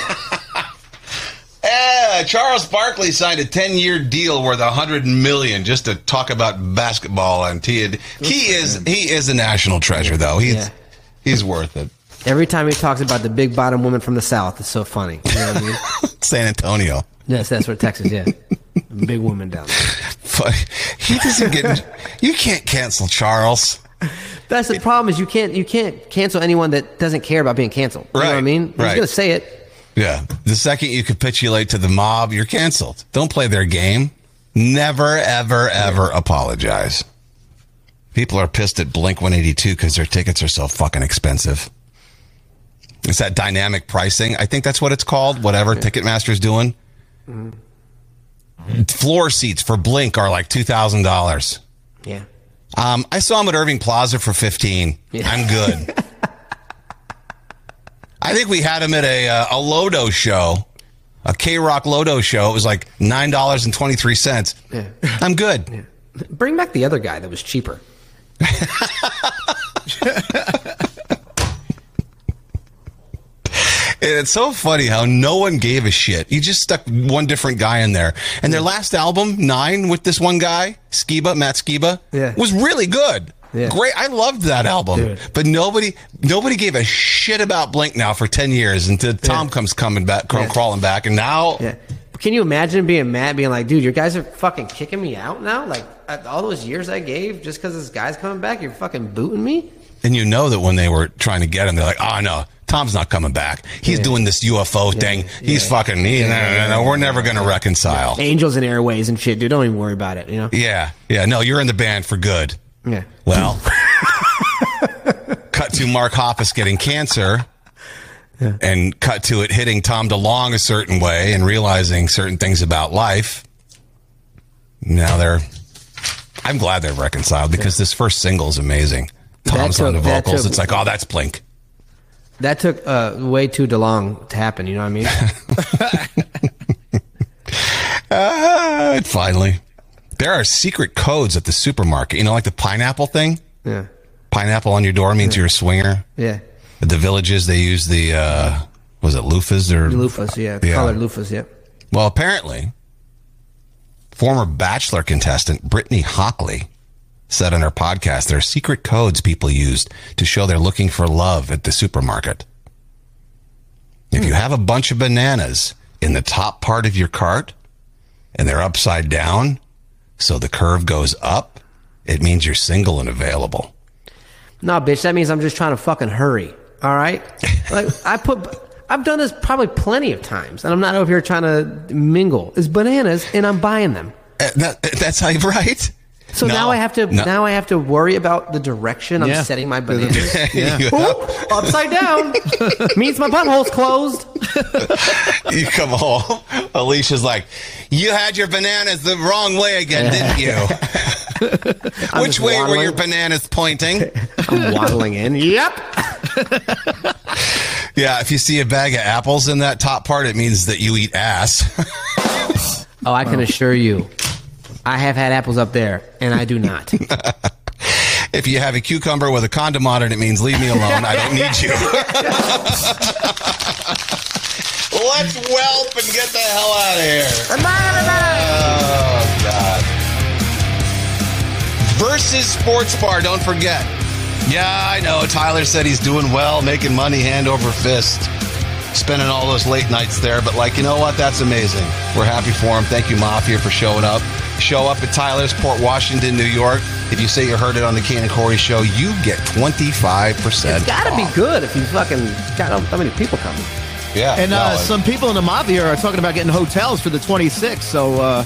Yeah, [LAUGHS] uh, Charles Barkley signed a 10-year deal worth a hundred million just to talk about basketball and he he is he is a national treasure though. He's Yeah. he's worth it. Every time he talks about the big bottom woman from the South, it's so funny. You know what I mean? [LAUGHS] San Antonio. yes, that's where Texas, yeah. Big woman down there. But he doesn't get you can't cancel Charles. That's the problem is you can't you can't cancel anyone that doesn't care about being canceled. You know what I Right, mean? He's right. gonna say it. Yeah. The second you capitulate to the mob, you're canceled. Don't play their game. Never, ever, ever apologize. People are pissed at Blink 182 because their tickets are so fucking expensive. It's that dynamic pricing. I think that's what it's called, whatever Ticketmaster's doing. Mm-hmm. Floor seats for Blink are like $2,000. Yeah. Um, I saw him at Irving Plaza for 15. I'm good. [LAUGHS] I think we had him at a uh, a Lodo show, a K Rock Lodo show. It was like nine dollars and twenty three cents. Yeah. I'm good. Bring back the other guy that was cheaper. [LAUGHS] it's so funny how no one gave a shit. You just stuck one different guy in there. And their last album, Nine, with this one guy, Skiba, Matt Skiba, Yeah. was really good. Yeah. Great. I loved that album. Dude. But nobody nobody gave a shit about Blink now for 10 years until Tom comes coming back, craw- Yeah. crawling back. And now, Yeah. Can you imagine being mad, being like, dude, your guys are fucking kicking me out now? Like, uh, all those years I gave just because this guy's coming back, you're fucking booting me? And you know that when they were trying to get him, they're like, oh, no. Tom's not coming back. He's Yeah. doing this UFO thing. He's yeah. fucking. He, no, no, no, no, we're never going to reconcile. Angels and Airwaves and shit, dude. Don't even worry about it, you know? Yeah, yeah. No, you're in the band for good. Yeah. Well, [LAUGHS] cut to Mark Hoppus getting cancer, and cut to it hitting Tom DeLonge a certain way and realizing certain things about life. Now they're. I'm glad they're reconciled because this first single is amazing. Tom's took- on the that vocals. took- it's like, oh, that's Blink. That took uh, way too long to happen, you know what I mean? It [LAUGHS] finally. There are secret codes at the supermarket. You know, like the pineapple thing. yeah. Pineapple on your door means you're a swinger. Yeah. At the villages, they use the uh, was it loofahs or Loofahs, yeah. Yeah. Colored loofahs, yeah. Well, apparently, former Bachelor contestant Brittany Hockley said on her podcast there are secret codes people used to show they're looking for love at the supermarket. If you have a bunch of bananas in the top part of your cart and they're upside down, so the curve goes up, it means you're single and available. No, bitch, that means I'm just trying to fucking hurry. All right? [LAUGHS] Like, I put. I've done this probably plenty of times, and I'm not over here trying to mingle. It's bananas, and I'm buying them. Uh, That, that's how you [LAUGHS] right. So No. now I have to No. now I have to worry about the direction I'm Yeah. setting my [LAUGHS] bananas. [LAUGHS] Yeah. [LAUGHS] Oop, upside down means my butthole's closed. you come home. Alicia's like, "You had your bananas the wrong way again, didn't you? Which just way were your bananas pointing?" I'm waddling in. Yep. Yeah, if you see a bag of apples in that top part, it means that you eat ass. Oh, I can assure you, I have had apples up there, and I do not. [LAUGHS] if you have a cucumber with a condom on it, it means leave me alone. I don't need you. [LAUGHS] Let's whelp and get the hell out of here. Oh, God. Versus Sports Bar, don't forget. Yeah, I know. Tyler said he's doing well, making money hand over fist, spending all those late nights there. But, like, you know what? That's amazing. We're happy for him. Thank you, Mafia, for showing up. Show up at Tyler's, Port Washington, New York. If you say you heard it on the Cane and Corey show, you get 25%. It's got to be good if you fucking got how many people coming. Yeah. And uh, some people in the mafia are talking about getting hotels for the 26th. So, uh,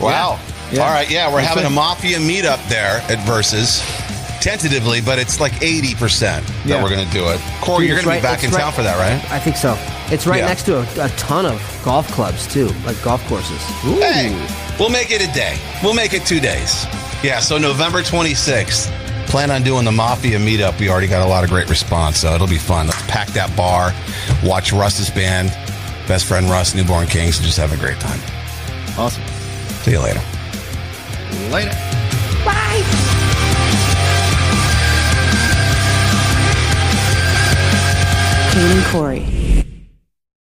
Wow. Yeah. All right. Yeah, we're That's having a mafia meetup there at Versus. tentatively, but it's like 80% that Yeah. we're going to do it. Corey, Dude, you're it's going to be back in it's town for that, right? I think so. It's right Yeah. next to a, a ton of golf clubs too, like golf courses. Hey, we'll make it a day. We'll make it two days. Yeah, so November 26th. Plan on doing the Mafia meetup. We already got a lot of great response, so it'll be fun. Let's pack that bar, watch Russ's band, best friend Russ, Newborn Kings, and just have a great time. Awesome. See you later. Later. Cane and Corey.